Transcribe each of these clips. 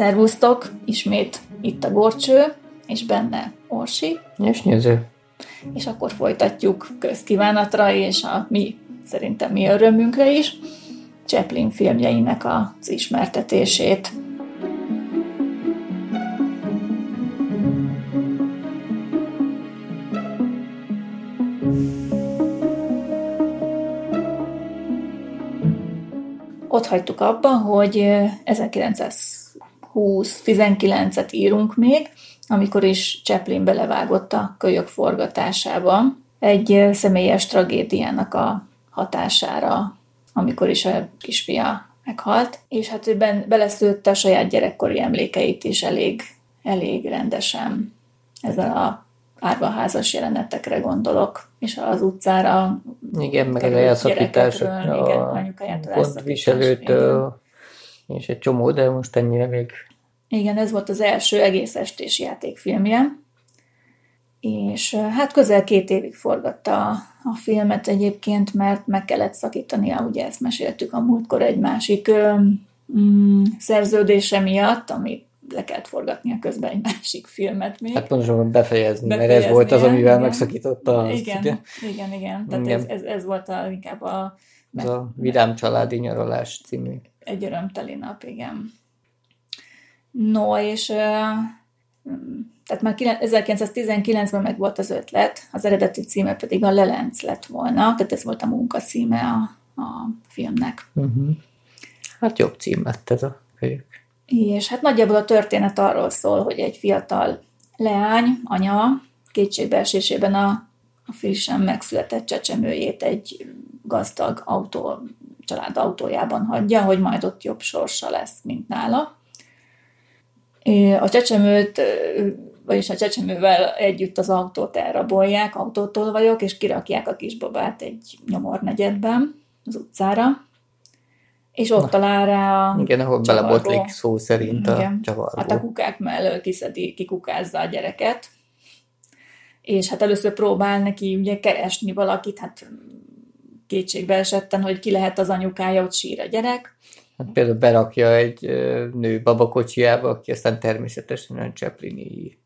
Szervusztok! Ismét itt a Gorcső, és benne Orsi. És nyőző. És akkor folytatjuk közkívánatra, és a mi, szerintem mi örömünkre is, Chaplin filmjeinek az ismertetését. Ott hagytuk abban, hogy 1920-19-et írunk még, amikor is Chaplin belevágott a kölyök forgatásába. Egy személyes tragédiának a hatására, amikor is a kisfia meghalt, és hát ő beleszőtte a saját gyerekkori emlékeit is elég, elég rendesen. Ezzel a árvaházas jelenetekre gondolok, és az utcára. Igen, meg egy elszakítás a gondviselőtől, és egy csomó, de most ennyire még. Igen, ez volt az első egész estés játékfilmje, és hát közel két évig forgatta a, a filmet egyébként, mert meg kellett szakítania, ugye ezt meséltük a múltkor egy másik mm, szerződése miatt, amit le kellett forgatnia közben egy másik filmet még. Hát pontosan befejezni, befejezni mert ez volt az, amivel igen. megszakította azt, igen, ugye? igen, igen. Tehát igen. Ez, ez, ez volt a, inkább a... Ez a Vidám családi nyaralás című. Egy örömteli nap, igen. No, és tehát már 1919-ben meg volt az ötlet, az eredeti címe pedig a Lelenc lett volna, tehát ez volt a munkacíme a, a filmnek. Uh-huh. Hát jobb cím lett ez a kölyök. És hát nagyjából a történet arról szól, hogy egy fiatal leány, anya kétségbeesésében a, a frissen megszületett csecsemőjét egy gazdag autó, család autójában hagyja, hogy majd ott jobb sorsa lesz, mint nála. A csecsemőt, vagyis a csecsemővel együtt az autót elrabolják, autótolvajok, és kirakják a kisbabát egy nyomornegyedben az utcára és ott Na, talál rá a Igen, ahol belebotlik szó szerint a igen. csavargó. Hát a kukák mellől kiszedi, kikukázza a gyereket, és hát először próbál neki ugye keresni valakit, hát kétségbe esetten, hogy ki lehet az anyukája, ott sír a gyerek. Hát például berakja egy nő babakocsiába, aki aztán természetesen olyan Chaplini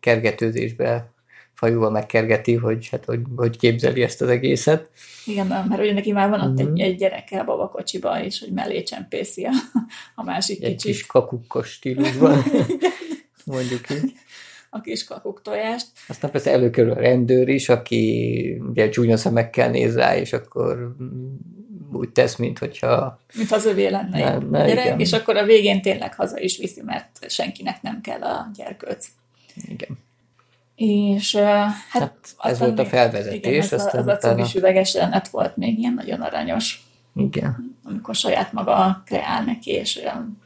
kergetőzésbe fajúval megkergeti, hogy, hát, hogy, hogy képzeli ezt az egészet. Igen, mert ugye neki már van ott mm-hmm. egy, mhm. egy gyereke a babakocsiba, és hogy mellé csempészi a, a másik egy kicsit. kis kakukkos stílusban, mondjuk így. A kis kakuk tojást. Aztán persze előkerül a rendőr is, aki ugye csúnya szemekkel néz rá, és akkor úgy tesz, mint hogyha... Mint az övé lenne nem, a gyerek, igen. és akkor a végén tényleg haza is viszi, mert senkinek nem kell a gyerkőc. Igen. És hát, hát ez volt a felvezetés. Igen, ez aztán a, az a kis üveges jelenet volt még ilyen nagyon aranyos. Igen. Amikor saját maga kreál neki, és olyan,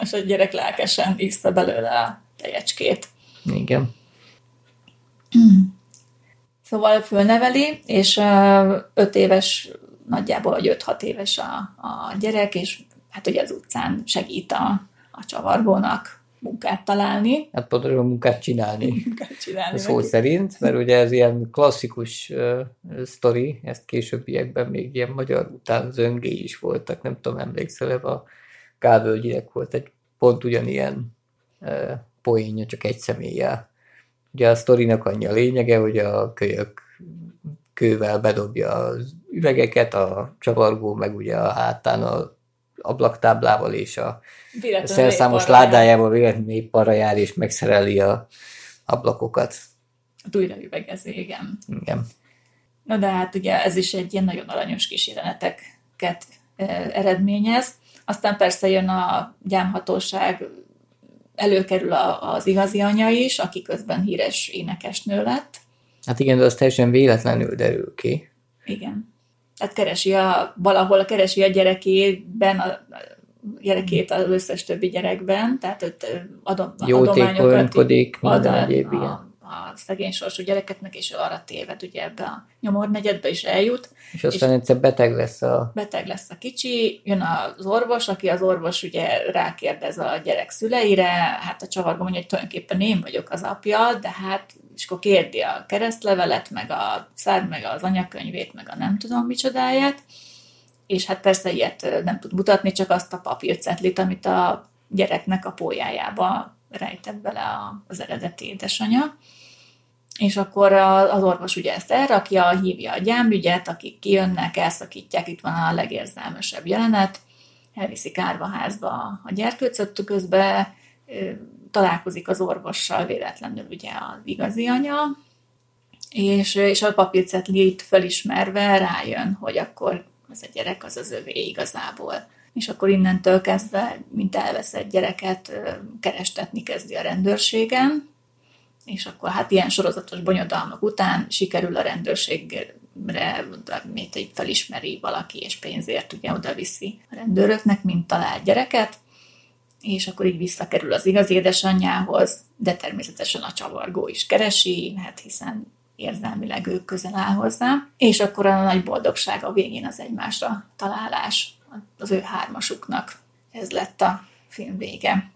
és a gyerek lelkesen iszta belőle a tejecskét. Igen. Szóval fölneveli, és öt éves, nagyjából, vagy öt-hat éves a, a gyerek, és hát ugye az utcán segít a, a csavargónak munkát találni. Hát pontosan munkát csinálni. Munkát csinálni. Szó neki. szerint, mert ugye ez ilyen klasszikus uh, sztori, ezt későbbiekben még ilyen magyar után zöngé is voltak, nem tudom, emlékszel a Kávölgyinek volt egy pont ugyanilyen uh, poénja, csak egy személlyel. Ugye a sztorinak annyi a lényege, hogy a kölyök kővel bedobja az üvegeket, a csavargó meg ugye a hátán a ablaktáblával és a szerszámos ládájával véletlenül épp arra jár, és megszereli a ablakokat. Hát újra üvegezi, igen. Igen. Na de hát ugye ez is egy ilyen nagyon aranyos kis jeleneteket eredményez. Aztán persze jön a gyámhatóság, előkerül az igazi anya is, aki közben híres énekesnő lett. Hát igen, de az teljesen véletlenül derül ki. Igen tehát keresi a, valahol keresi a gyerekében a gyerekét az összes többi gyerekben, tehát ott adom, adományokat ad a, egyéb, a, a szegény sorsú gyerekeknek, és ő arra téved, ugye ebbe a nyomornegyedbe is eljut. És aztán és egyszer beteg lesz a... Beteg lesz a kicsi, jön az orvos, aki az orvos ugye rákérdez a gyerek szüleire, hát a csavarga mondja, hogy tulajdonképpen én vagyok az apja, de hát és akkor kérdi a keresztlevelet, meg a szár, meg az anyakönyvét, meg a nem tudom micsodáját, és hát persze ilyet nem tud mutatni, csak azt a papírcetlit, amit a gyereknek a pólyájába rejtett bele az eredeti édesanyja. És akkor az orvos ugye ezt elrakja, hívja a gyámügyet, akik kijönnek, elszakítják, itt van a legérzelmesebb jelenet, elviszik árvaházba a gyerkőcöt, közben találkozik az orvossal véletlenül ugye az igazi anya, és, és a papírcetlit felismerve rájön, hogy akkor ez a gyerek az az övé igazából. És akkor innentől kezdve, mint elveszett gyereket, kerestetni kezdi a rendőrségen, és akkor hát ilyen sorozatos bonyodalmak után sikerül a rendőrségre, mint egy felismeri valaki, és pénzért ugye oda viszi a rendőröknek, mint talált gyereket, és akkor így visszakerül az igaz édesanyjához, de természetesen a csavargó is keresi, hát hiszen érzelmileg ők közel áll hozzá, és akkor a nagy boldogság a végén az egymásra találás az ő hármasuknak. Ez lett a film vége.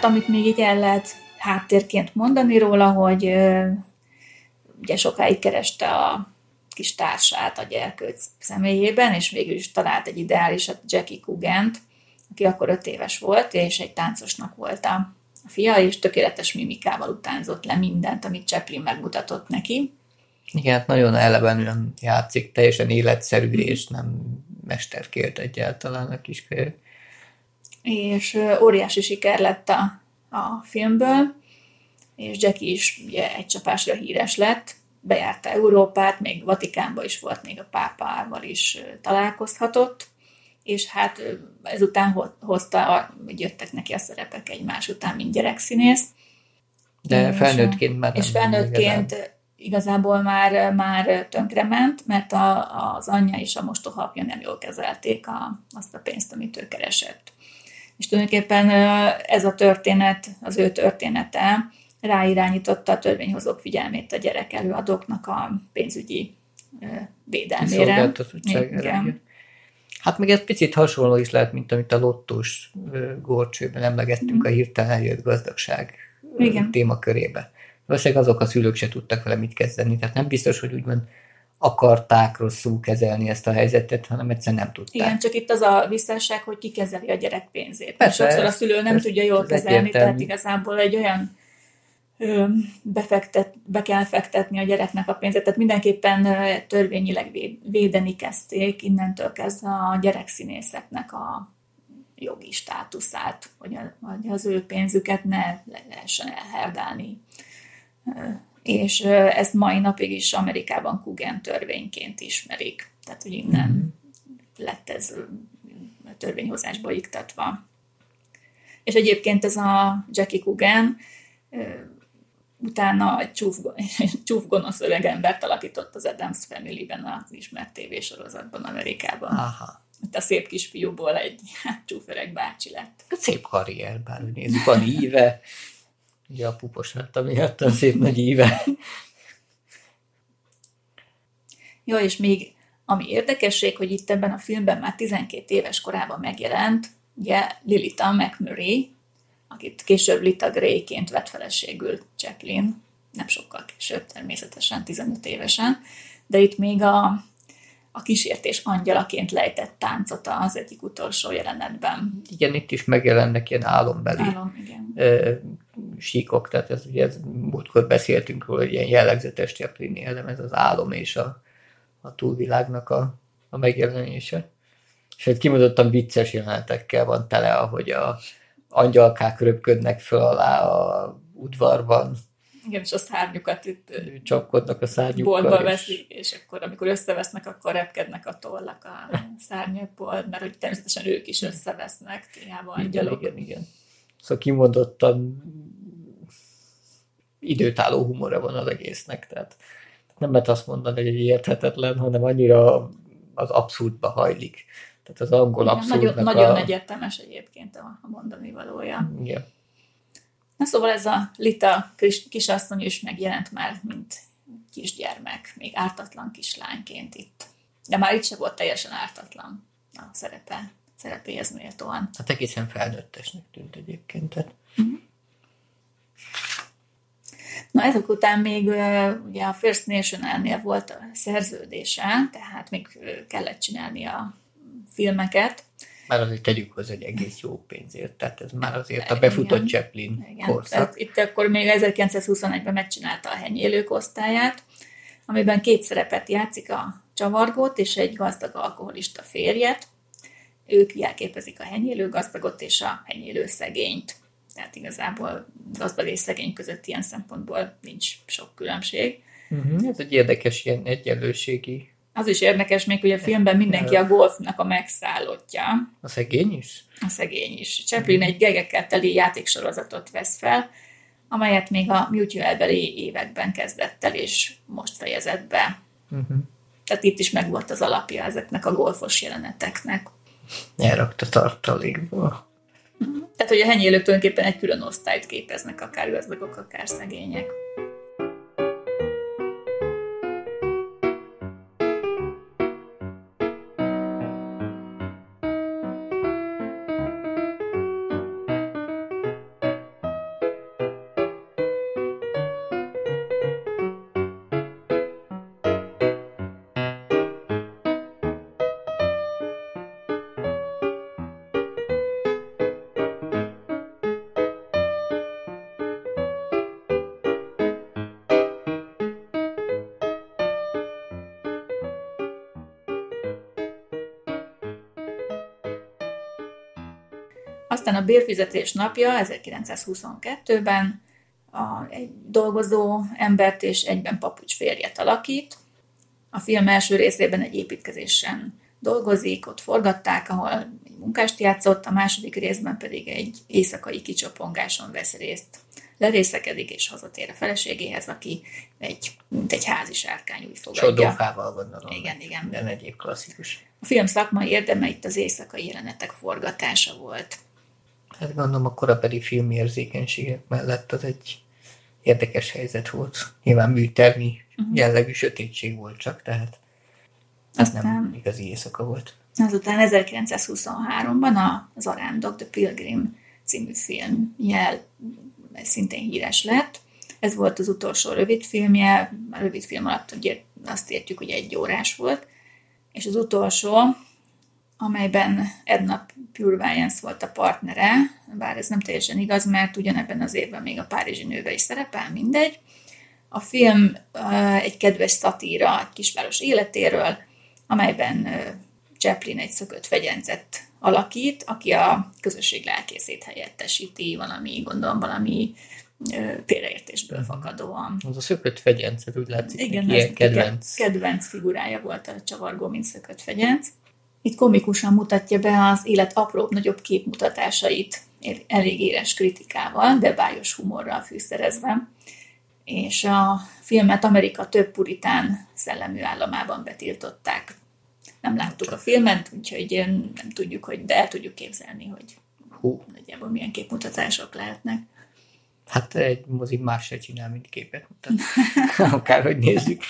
Hát amit még így el lehet háttérként mondani róla, hogy ugye sokáig kereste a kis társát a gyerkőc személyében, és végül is talált egy ideálisat, Jackie Kugent, aki akkor öt éves volt, és egy táncosnak volt a fia, és tökéletes mimikával utánzott le mindent, amit Chaplin megmutatott neki. Igen, hát nagyon elevenően játszik, teljesen életszerű, és nem mesterkért egyáltalán a kiskölyök és óriási siker lett a, a filmből, és Jackie is ugye egy csapásra híres lett, bejárta Európát, még Vatikánban is volt, még a pápával is találkozhatott, és hát ezután hozta, jöttek neki a szerepek egymás után, mint gyerekszínész. De és, felnőttként már És felnőttként igazán. igazából már, már tönkrement, mert a, az anyja és a mostohapja nem jól kezelték a, azt a pénzt, amit ő keresett. És tulajdonképpen ez a történet, az ő története ráirányította a törvényhozók figyelmét a gyerek előadóknak a pénzügyi védelmére. Igen. Hát még ez picit hasonló is lehet, mint amit a lottós górcsőben emlegettünk, mm. a hirtelen eljött gazdagság Igen. témakörébe. Valószínűleg azok a szülők se tudtak vele mit kezdeni, tehát nem biztos, hogy úgymond akarták rosszul kezelni ezt a helyzetet, hanem egyszerűen nem tudták. Igen, csak itt az a visszásság, hogy ki kezeli a gyerek pénzét. Persze, Sokszor a szülő nem tudja jól kezelni, tehát igazából egy olyan ö, befektet, be kell fektetni a gyereknek a pénzét, tehát mindenképpen törvényileg védeni kezdték innentől kezdve a gyerekszínészeknek a jogi státuszát, hogy, a, hogy az ő pénzüket ne lehessen elherdálni és ezt mai napig is Amerikában Kugen törvényként ismerik. Tehát, hogy innen mm-hmm. lett ez a törvényhozásba iktatva. És egyébként ez a Jackie Kugan utána egy csúf, csúf gonosz öreg embert alakított az Adams Family-ben az ismert tévésorozatban Amerikában. Aha. Itt a szép kisfiúból egy hát, csúf öreg bácsi lett. Szép karrier, bár nézzük, van íve, Ugye a pupos lett miatt a szép nagy íve. Jó, és még ami érdekesség, hogy itt ebben a filmben már 12 éves korában megjelent, ugye Lilita McMurray, akit később Lita Grayként vett feleségül Chaplin, nem sokkal később, természetesen 15 évesen, de itt még a a kísértés angyalaként lejtett táncot az egyik utolsó jelenetben. Igen, itt is megjelennek ilyen álombeli Álom, igen. Ö, síkok, tehát ez ugye ez, múltkor beszéltünk róla, hogy ilyen jellegzetes Chaplin elem, ez az álom és a, a túlvilágnak a, a megjelenése. És egy kimondottan vicces jelenetekkel van tele, ahogy a angyalkák röpködnek föl alá a udvarban, igen, és a szárnyukat itt csapkodnak a szárnyukkal. Boltba veszik, és akkor amikor összevesznek, akkor repkednek a tollak a szárnyakból, mert hogy természetesen ők is összevesznek, hiába angyalok. Igen, igen, igen. Szóval kimondottan időtálló humora van az egésznek, tehát nem lehet azt mondani, hogy érthetetlen, hanem annyira az abszurdba hajlik. Tehát az angol abszurdnak Nagyon, a... nagyon egyértelmes egyébként a mondani valója. Igen. Na szóval ez a Lita kisasszony is megjelent már, mint kisgyermek, még ártatlan kislányként itt. De már itt se volt teljesen ártatlan a szerepe, szerepéhez méltóan. Hát egészen felnőttesnek tűnt egyébként. Tehát. Uh-huh. Na ezek után még ugye a First National-nél volt a szerződése, tehát még kellett csinálni a filmeket. Már azért tegyük hozzá, hogy egész jó pénzért, tehát ez már azért a befutott Igen. Chaplin Igen. korszak. itt akkor még 1921-ben megcsinálta a henyélők osztályát, amiben két szerepet játszik a csavargót és egy gazdag alkoholista férjet. Ők jelképezik a henyélő gazdagot és a henyélő szegényt. Tehát igazából gazdag és szegény között ilyen szempontból nincs sok különbség. Uh-huh. Ez egy érdekes ilyen egyenlőségi az is érdekes még, hogy a filmben mindenki a golfnak a megszállottja. A szegény is? A szegény is. Chaplin egy gegekkel teli játéksorozatot vesz fel, amelyet még a mutual években kezdett el, és most fejezett be. Uh-huh. Tehát itt is megvolt az alapja ezeknek a golfos jeleneteknek. Elrakta tartalékból. Uh-huh. Tehát, hogy a henyélők tulajdonképpen egy külön osztályt képeznek, akár gazdagok, akár szegények. A bérfizetés napja 1922-ben a, egy dolgozó embert és egyben papucs férjet alakít. A film első részében egy építkezésen dolgozik, ott forgatták, ahol egy munkást játszott, a második részben pedig egy éjszakai kicsapongáson vesz részt. Lerészekedik és hazatér a feleségéhez, aki egy, mint egy házi sárkány úgy fogadja. Csodófával gondolom. Igen, igen. De egyéb klasszikus. A film szakmai érdeme itt az éjszakai jelenetek forgatása volt. Hát gondolom a korabeli filmérzékenységek mellett az egy érdekes helyzet volt. Nyilván műtermi uh-huh. jellegű sötétség volt csak, tehát Aztán, nem igazi éjszaka volt. Azután 1923-ban a Zarándok, The Pilgrim című film jel szintén híres lett. Ez volt az utolsó rövid filmje, a rövid film alatt ugye azt értjük, hogy egy órás volt, és az utolsó amelyben Edna Purvajens volt a partnere, bár ez nem teljesen igaz, mert ugyanebben az évben még a Párizsi nőbe is szerepel, mindegy. A film egy kedves szatíra egy kisváros életéről, amelyben Chaplin egy szökött fegyencet alakít, aki a közösség lelkészét helyettesíti valami, gondolom, valami félreértésből mhm. fakadóan. Az a szökött fegyenc, úgy látszik, Igen, ilyen kedvenc. kedvenc figurája volt a csavargó, mint szökött fegyenc. Itt komikusan mutatja be az élet apróbb-nagyobb képmutatásait, elég éles kritikával, de bájos humorral fűszerezve. És a filmet Amerika több puritán szellemű államában betiltották. Nem láttuk a filmet, úgyhogy nem tudjuk, hogy, de el tudjuk képzelni, hogy Hú. nagyjából milyen képmutatások lehetnek. Hát egy mozi más se csinál, mint képet mutat. Akárhogy nézzük.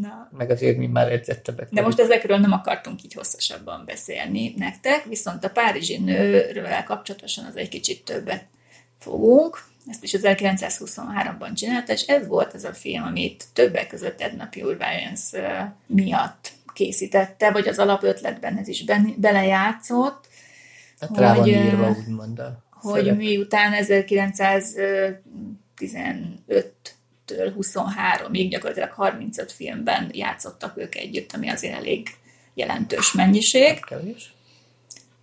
Na. Meg azért mi már edzettebbek. De most ezekről nem akartunk így hosszasabban beszélni nektek, viszont a Párizsi nőről kapcsolatosan az egy kicsit többet fogunk. Ezt is 1923-ban csinálta, és ez volt az a film, amit többek között Edna Pure Violence miatt készítette, vagy az alapötletben ez is belejátszott. Hát rá van írva, úgymond a Hogy miután 1915 től 23-ig gyakorlatilag 35 filmben játszottak ők együtt, ami azért elég jelentős mennyiség.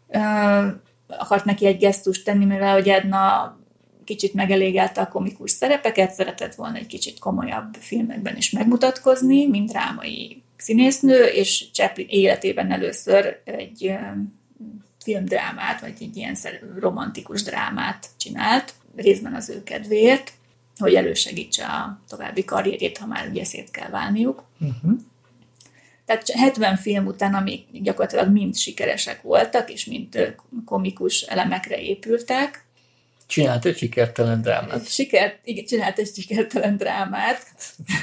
Uh, akart neki egy gesztust tenni, mivel hogy Edna kicsit megelégelte a komikus szerepeket, szeretett volna egy kicsit komolyabb filmekben is megmutatkozni, mint drámai színésznő, és Chaplin életében először egy filmdrámát, vagy egy ilyen romantikus drámát csinált, részben az ő kedvéért hogy elősegítse a további karrierjét, ha már ugye szét kell válniuk. Uh-huh. Tehát 70 film után, amik gyakorlatilag mind sikeresek voltak, és mind komikus elemekre épültek, Csinált egy sikertelen drámát. Sikert, igen, csinált egy sikertelen drámát.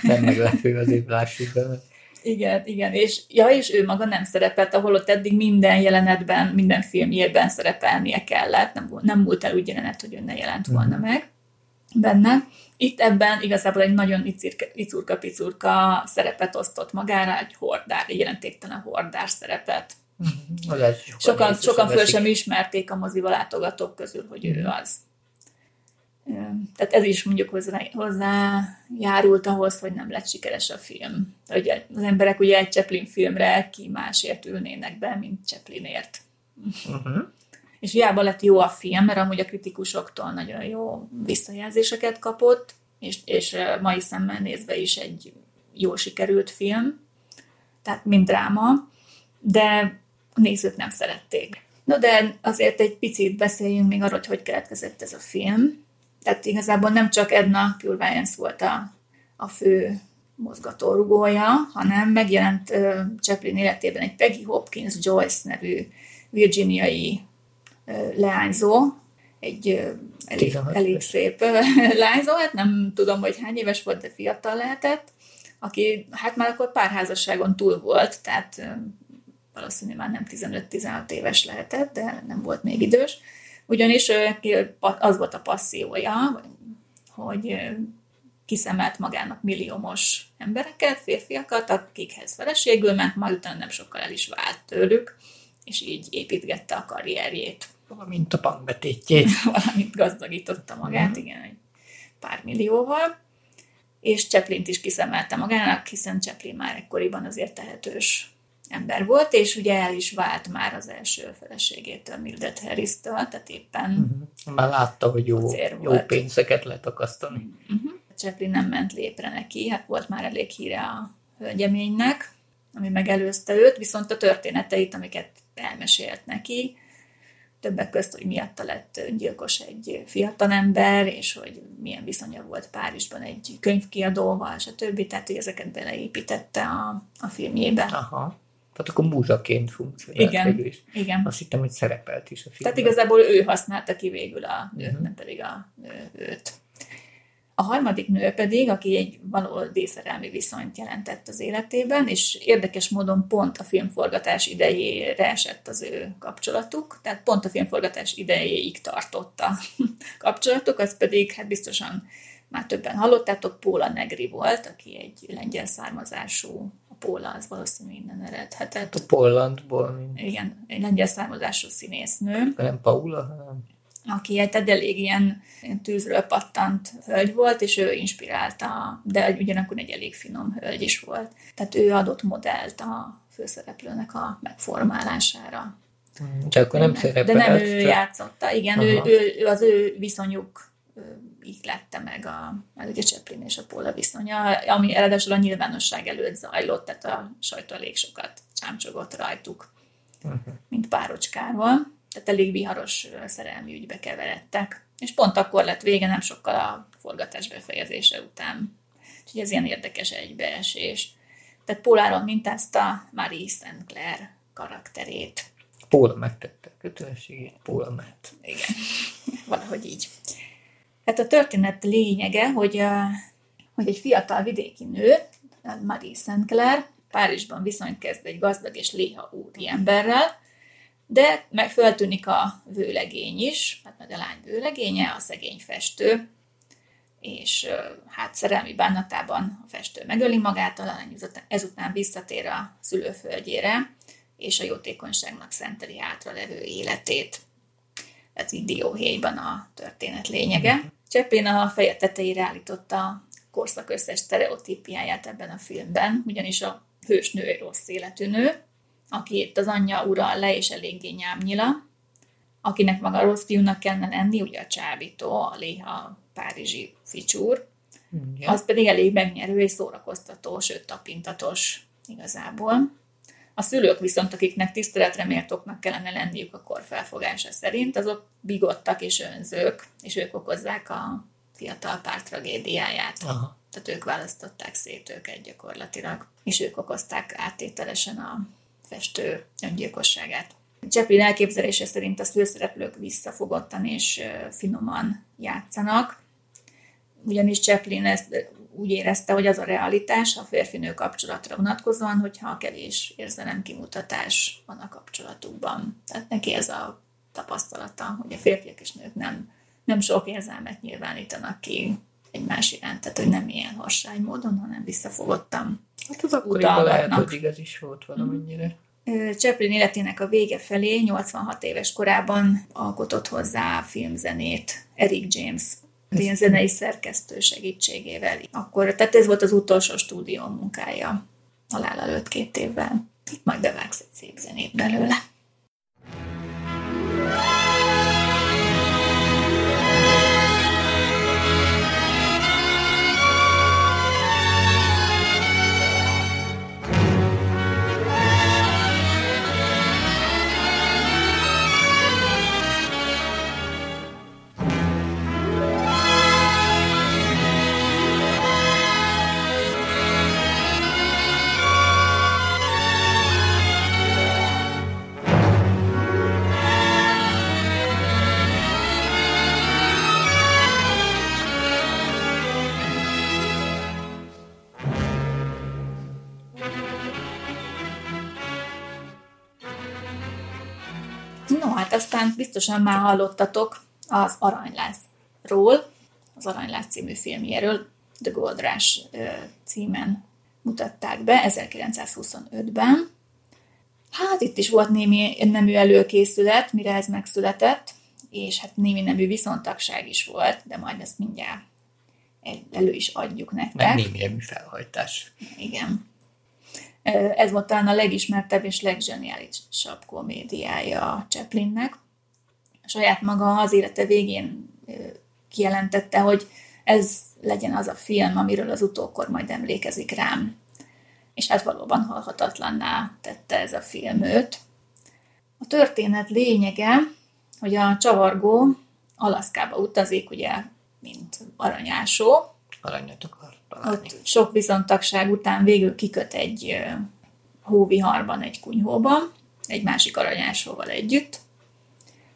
Nem meglepő azért, lássuk bele. Igen, igen, és, ja, és ő maga nem szerepelt, ahol ott eddig minden jelenetben, minden filmjében szerepelnie kellett, nem, nem múlt el úgy jelenet, hogy ő ne jelent volna mm. meg benne. Itt ebben igazából egy nagyon icurka-picurka szerepet osztott magára, egy hordár, egy jelentéktelen hordár szerepet. Mm-hmm. Sokan sokan föl sem ismerték a moziba látogatók közül, hogy mm. ő mhm. az. Tehát ez is mondjuk hozzá, hozzájárult ahhoz, hogy nem lett sikeres a film. Hogy az emberek ugye egy Chaplin filmre ki másért ülnének be, mint Chaplinért. Uh-huh. És hiába lett jó a film, mert amúgy a kritikusoktól nagyon jó visszajelzéseket kapott, és, és mai szemmel nézve is egy jó sikerült film, tehát mint dráma, de a nézők nem szerették. No de azért egy picit beszéljünk még arról, hogy hogy keletkezett ez a film. Tehát igazából nem csak Edna Purviance volt a, a fő mozgatórugója, hanem megjelent uh, Chaplin életében egy Peggy Hopkins Joyce nevű virginiai leányzó, egy elég, elég szép leányzó, hát nem tudom, hogy hány éves volt, de fiatal lehetett, aki hát már akkor párházasságon túl volt, tehát valószínűleg már nem 15-16 éves lehetett, de nem volt még idős. Ugyanis az volt a passziója, hogy kiszemelt magának milliómos embereket, férfiakat, akikhez feleségül ment, majd utána nem sokkal el is vált tőlük, és így építgette a karrierjét. Valamint a bankbetétjét. Valamint gazdagította magát, mm. igen, egy pár millióval. És Chaplin-t is kiszemelte magának, hiszen Chaplin már ekkoriban azért tehetős ember volt, és ugye el is vált már az első feleségétől, Mildred Harris-től, tehát éppen uh-huh. Már látta, hogy jó, jó pénzeket lehet akasztani. Uh-huh. Chaplin nem ment lépre neki, hát volt már elég híre a hölgyeménynek, ami megelőzte őt, viszont a történeteit, amiket elmesélt neki, többek közt, hogy miatta lett gyilkos egy fiatal ember, és hogy milyen viszonya volt Párizsban egy könyvkiadóval, stb. Tehát, hogy ezeket beleépítette a, a filmjébe. Aha. Tehát akkor múzsaként funkcionált igen, végül is. Igen. Azt hittem, hogy szerepelt is a filmben. Tehát igazából ő használta ki végül a nőt, uh-huh. nem pedig a, őt. A harmadik nő pedig, aki egy valódi szerelmi viszonyt jelentett az életében, és érdekes módon pont a filmforgatás idejére esett az ő kapcsolatuk, tehát pont a filmforgatás idejéig tartott a kapcsolatuk, az pedig hát biztosan már többen hallottátok, Póla Negri volt, aki egy lengyel származású Póla az valószínű innen eredhetett. A Pollandból. Igen, egy lengyel származású színésznő. Nem Paula, hanem aki egy elég ilyen, tűzről pattant hölgy volt, és ő inspirálta, de ugyanakkor egy elég finom hölgy is volt. Tehát ő adott modellt a főszereplőnek a megformálására. Csak akkor nem szerepelt. De nem ő csak... játszotta, igen, ő, ő, ő, az ő viszonyuk így lette meg a, meg ugye Chaplin és a Póla viszonya, ami eredetileg a nyilvánosság előtt zajlott, tehát a sajtó elég sokat csámcsogott rajtuk, uh-huh. mint párocskáról. Tehát elég viharos szerelmi ügybe keveredtek. És pont akkor lett vége, nem sokkal a forgatás befejezése után. Úgyhogy ez ilyen érdekes egybeesés. Tehát Póláron mintázta Marie St. Clair karakterét. Póla megtette a kötelességét, Póla ment. Igen, valahogy így. Hát a történet lényege, hogy, hogy egy fiatal vidéki nő, Marie Clair, Párizsban viszonyt kezd egy gazdag és léha úri emberrel, de meg feltűnik a vőlegény is, hát meg a lány vőlegénye, a szegény festő, és hát szerelmi bánatában a festő megöli magát, a lány ezután visszatér a szülőföldjére, és a jótékonyságnak szenteli hátra levő életét. Ez így dióhéjban a történet lényege. Chaplin a feje tetejére állította a korszak összes sztereotípiáját ebben a filmben, ugyanis a hősnő egy rossz életű nő, aki itt az anyja ura le és eléggé nyámnyila, akinek maga rossz fiúnak kellene lenni, ugye a csábító, a léha párizsi ficsúr, Igen. az pedig elég megnyerő és szórakoztató, sőt tapintatos igazából. A szülők viszont, akiknek tiszteletre méltóknak kellene lenniük a kor felfogása szerint, azok bigottak és önzők, és ők okozzák a fiatal pár tragédiáját. Aha. Tehát ők választották szét őket gyakorlatilag, és ők okozták áttételesen a festő öngyilkosságát. Chaplin elképzelése szerint a főszereplők visszafogottan és finoman játszanak, ugyanis Chaplin ezt úgy érezte, hogy az a realitás a férfinő kapcsolatra vonatkozóan, hogyha kevés érzelem kimutatás van a kapcsolatukban. Tehát neki ez a tapasztalata, hogy a férfiak és nők nem, nem sok érzelmet nyilvánítanak ki egymás iránt, tehát hogy nem ilyen harsány módon, hanem visszafogottam. Hát az akkoriban lehet, hogy igaz is volt valamennyire. Chaplin életének a vége felé, 86 éves korában alkotott hozzá filmzenét Eric James ilyen zenei szerkesztő segítségével. Akkor, tehát ez volt az utolsó stúdió munkája halál előtt két évvel. Majd bevágsz egy szép zenét belőle. Aztán biztosan már hallottatok az Aranylászról, az Aranylás című filmjéről, The Gold Rush címen mutatták be 1925-ben. Hát itt is volt némi nemű előkészület, mire ez megszületett, és hát némi nemű viszontagság is volt, de majd ezt mindjárt elő is adjuk nektek. Meg némi felhajtás. Igen. Ez volt talán a legismertebb és leggeniálisabb komédiája a Chaplinnek. Saját maga az élete végén kijelentette, hogy ez legyen az a film, amiről az utókor majd emlékezik rám. És hát valóban halhatatlanná tette ez a film őt. A történet lényege, hogy a csavargó Alaszkába utazik, ugye, mint aranyásó. Aranyat akar találni. Ott sok viszontagság után végül kiköt egy hóviharban egy kunyhóban, egy másik aranyásóval együtt.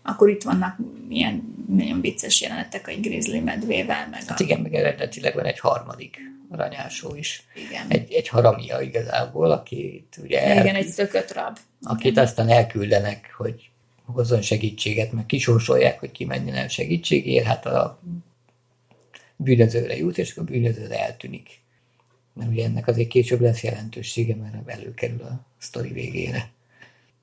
Akkor itt vannak milyen nagyon vicces jelenetek egy grizzly medvével. Meg hát a... igen, meg eredetileg van egy harmadik aranyásó is. Igen. Egy, egy haramia igazából, akit ugye elküld, Igen, egy szökött rab. Akit igen. aztán elküldenek, hogy hozzon segítséget, meg kisorsolják, hogy ki menjen el segítségért, hát a bűnözőre jut, és akkor a bűnözőre eltűnik. Mert ugye ennek azért később lesz jelentősége, mert előkerül a sztori végére.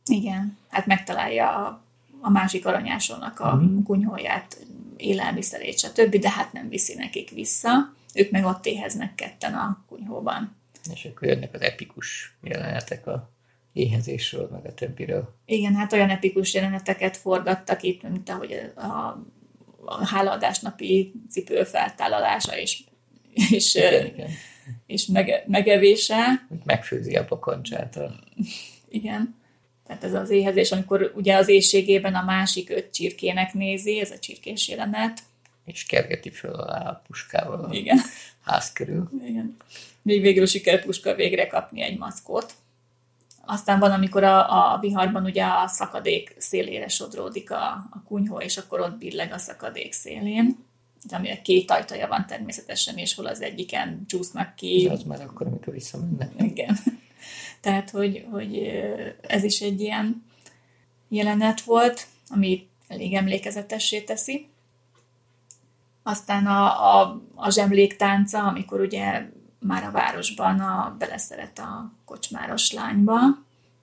Igen, hát megtalálja a, a másik aranyásónak a mm. kunyhóját, élelmiszerét, stb., de hát nem viszi nekik vissza. Ők meg ott éheznek ketten a kunyhóban. És akkor jönnek az epikus jelenetek a éhezésről, meg a többiről. Igen, hát olyan epikus jeleneteket forgattak itt, mint ahogy a a hálaadásnapi cipő feltállalása és, és, igen, igen. és mege, megevése. Megfőzi a pokoncsát. Igen. Tehát ez az éhezés, amikor ugye az éjségében a másik öt csirkének nézi, ez a csirkés jelenet. És kergeti föl a puskával a Igen. ház körül. Igen. Még végül siker puska végre kapni egy maszkot. Aztán van, amikor a, a viharban ugye a szakadék szélére sodródik a, a kunyhó, és akkor ott billeg a szakadék szélén, ami a két ajtaja van természetesen, és hol az egyiken csúsznak ki. Ez az már akkor, amikor visszamennek. Igen. Tehát, hogy, hogy ez is egy ilyen jelenet volt, ami elég emlékezetessé teszi. Aztán a, a, a zsemlék tánca, amikor ugye már a városban a, beleszeret a kocsmáros lányba,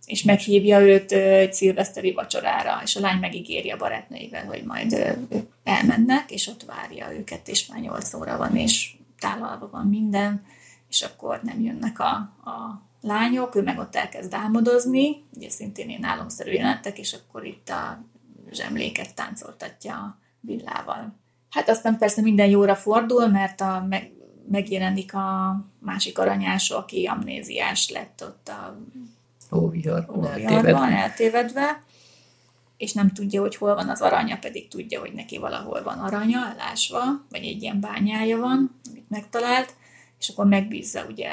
és meghívja őt egy szilveszteri vacsorára, és a lány megígéri a barátnőivel, hogy majd elmennek, és ott várja őket, és már nyolc óra van, és tálalva van minden, és akkor nem jönnek a, a lányok, ő meg ott elkezd álmodozni, ugye szintén én álomszerű jelentek, és akkor itt a zsemléket táncoltatja a villával. Hát aztán persze minden jóra fordul, mert a, meg, megjelenik a másik aranyásó, aki amnéziás lett ott a óviharban eltévedve. eltévedve, és nem tudja, hogy hol van az aranya, pedig tudja, hogy neki valahol van aranya elásva, vagy egy ilyen bányája van, amit megtalált, és akkor megbízza ugye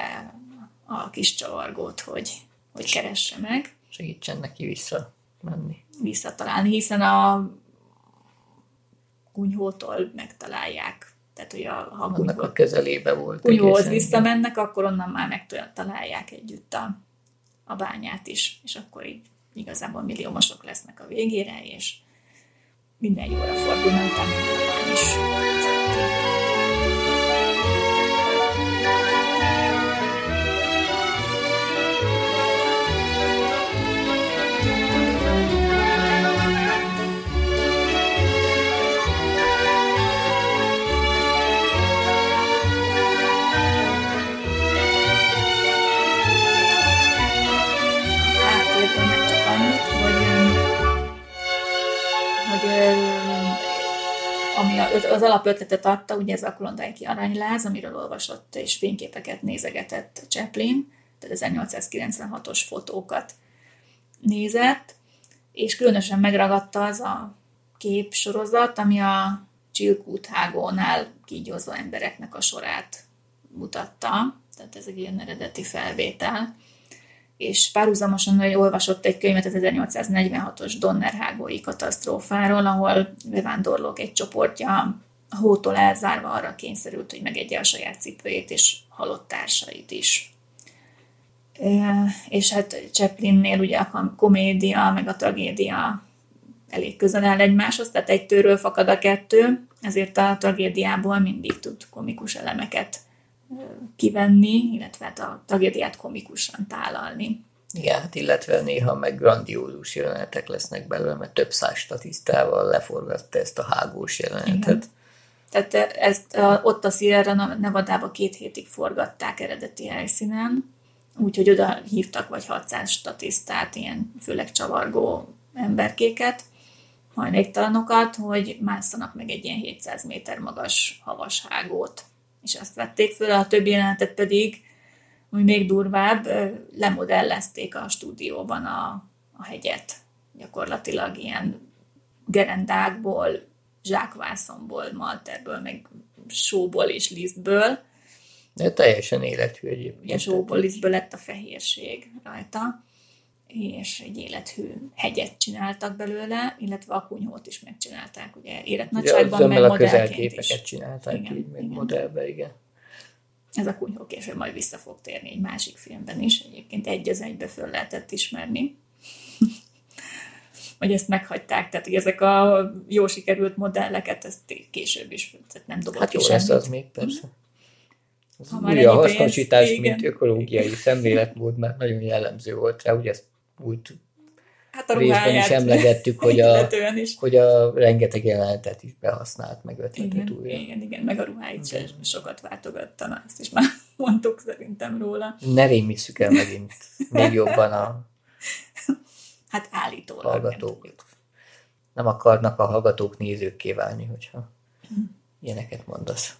a kis csavargót, hogy, hogy keresse meg. Segítsen neki vissza menni. visszatalálni, hiszen a kunyhótól megtalálják. Tehát, hogy a, ha a Annak kunyhó, a közelébe volt. kunyhóhoz visszamennek, akkor onnan már megtalálják együtt a, a bányát is, és akkor így igazából milliómosok lesznek a végére, és minden jóra a bány is az alapötletet adta, ugye ez a Klondike aranyláz, amiről olvasott és fényképeket nézegetett Chaplin, tehát 1896-os fotókat nézett, és különösen megragadta az a képsorozat, ami a Chilkút hágónál kígyózó embereknek a sorát mutatta, tehát ez egy ilyen eredeti felvétel és párhuzamosan ő olvasott egy könyvet az 1846-os Donnerhágói katasztrófáról, ahol bevándorlók egy csoportja a hótól elzárva arra kényszerült, hogy megegye a saját cipőjét és halott társait is. És hát Chaplinnél ugye a kom- komédia meg a tragédia elég közel áll egymáshoz, tehát egy tőről fakad a kettő, ezért a tragédiából mindig tud komikus elemeket kivenni, illetve hát a tragédiát komikusan tálalni. Igen, hát illetve néha meg grandiózus jelenetek lesznek belőle, mert több száz statisztával leforgatta ezt a hágós jelenetet. Igen. Tehát ezt a, ott a Sierra Nevadába két hétig forgatták eredeti helyszínen, úgyhogy oda hívtak vagy 600 statisztát, ilyen főleg csavargó emberkéket, hajléktalanokat, hogy másszanak meg egy ilyen 700 méter magas havas hágót. És azt vették föl, a többi jelenetet pedig, ami még durvább, lemodellezték a stúdióban a, a hegyet. Gyakorlatilag ilyen gerendákból, zsákvászonból, malterből, meg sóból és lisztből. De teljesen élethű egyébként. Ugye sóból, lisztből lett a fehérség rajta, és egy élethű hegyet csináltak belőle, illetve a kunyhót is megcsinálták, ugye életnagyságban, meg a közelképeket csinálták Igen, így, meg igen. modellbe, igen. Ez a kunyhó később majd vissza fog térni egy másik filmben is, egyébként egy az egybe föl lehetett ismerni. Vagy ezt meghagyták, tehát hogy ezek a jó sikerült modelleket, ezt később is tehát nem dobott Hát ki jó lesz semmit. az még, persze. Az Ha már pénz, hasznosítás, mint ökológiai szemléletmód, mert nagyon jellemző volt rá, ugye ezt úgy Hát a részben is emlegettük, hogy a, is. hogy a rengeteg jelenetet is behasznált, meg ötletet Igen, újra. igen, igen, meg a ruháit sem sokat váltogatta, na, ezt is már mondtuk szerintem róla. Ne rémisszük el megint még jobban a Hát állítólag. nem hallgatók. Nem akarnak a hallgatók nézőkké válni, hogyha ilyeneket mondasz.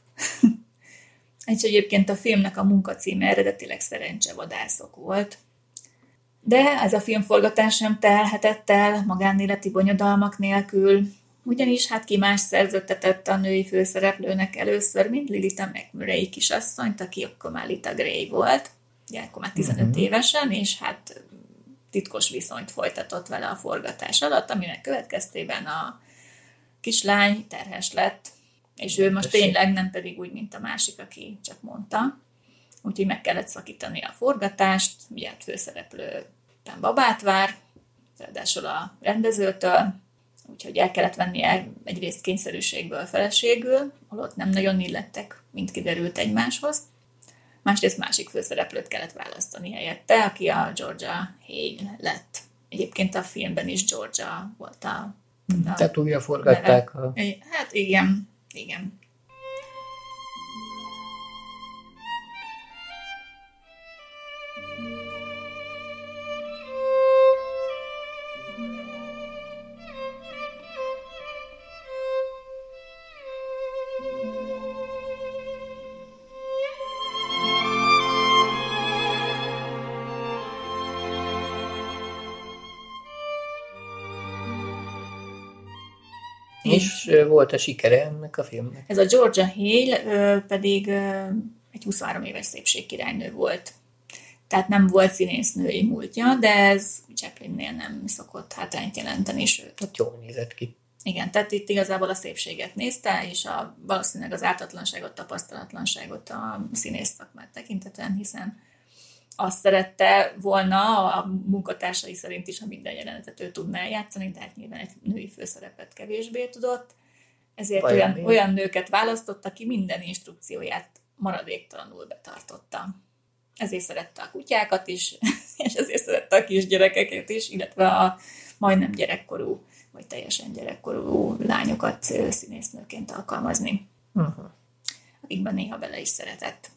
És egyébként a filmnek a munkacíme eredetileg szerencsevadászok volt. De ez a filmforgatás sem telhetett el magánéleti bonyodalmak nélkül, ugyanis hát ki más szerződtetett a női főszereplőnek először, mint Lilita McMurray kisasszonyt, aki akkor már Lita Gray volt, ugye akkor már 15 uh-huh. évesen, és hát titkos viszonyt folytatott vele a forgatás alatt, aminek következtében a kislány terhes lett, és ő most tényleg nem pedig úgy, mint a másik, aki csak mondta. Úgyhogy meg kellett szakítani a forgatást, ugye a főszereplő babát vár, ráadásul a rendezőtől, úgyhogy el kellett vennie egyrészt kényszerűségből feleségül, holott nem nagyon illettek, mint kiderült egymáshoz. Másrészt másik főszereplőt kellett választani helyette, aki a Georgia Hale lett. Egyébként a filmben is Georgia volt a, a Tehát újra forgatták a... Hát igen, igen. Volt a sikere ennek a filmnek. Ez a Georgia Hale pedig egy 23 éves szépségkirálynő volt. tehát nem volt színésznői múltja, de ez Chaplinnél nem szokott hátrányt jelenteni, sőt. Hát jól nézett ki. Igen, tehát itt igazából a szépséget nézte, és a, valószínűleg az ártatlanságot, tapasztalatlanságot a színész szakmát tekintetően, hiszen azt szerette volna a munkatársai szerint is, ha minden jelenetet ő tudná eljátszani, de hát nyilván egy női főszerepet kevésbé tudott. Ezért olyan, olyan nőket választott, aki minden instrukcióját maradéktalanul betartotta. Ezért szerette a kutyákat is, és ezért szerette a kisgyerekeket is, illetve a majdnem gyerekkorú, vagy teljesen gyerekkorú lányokat színésznőként alkalmazni. Uh-huh. Akikben néha bele is szeretett.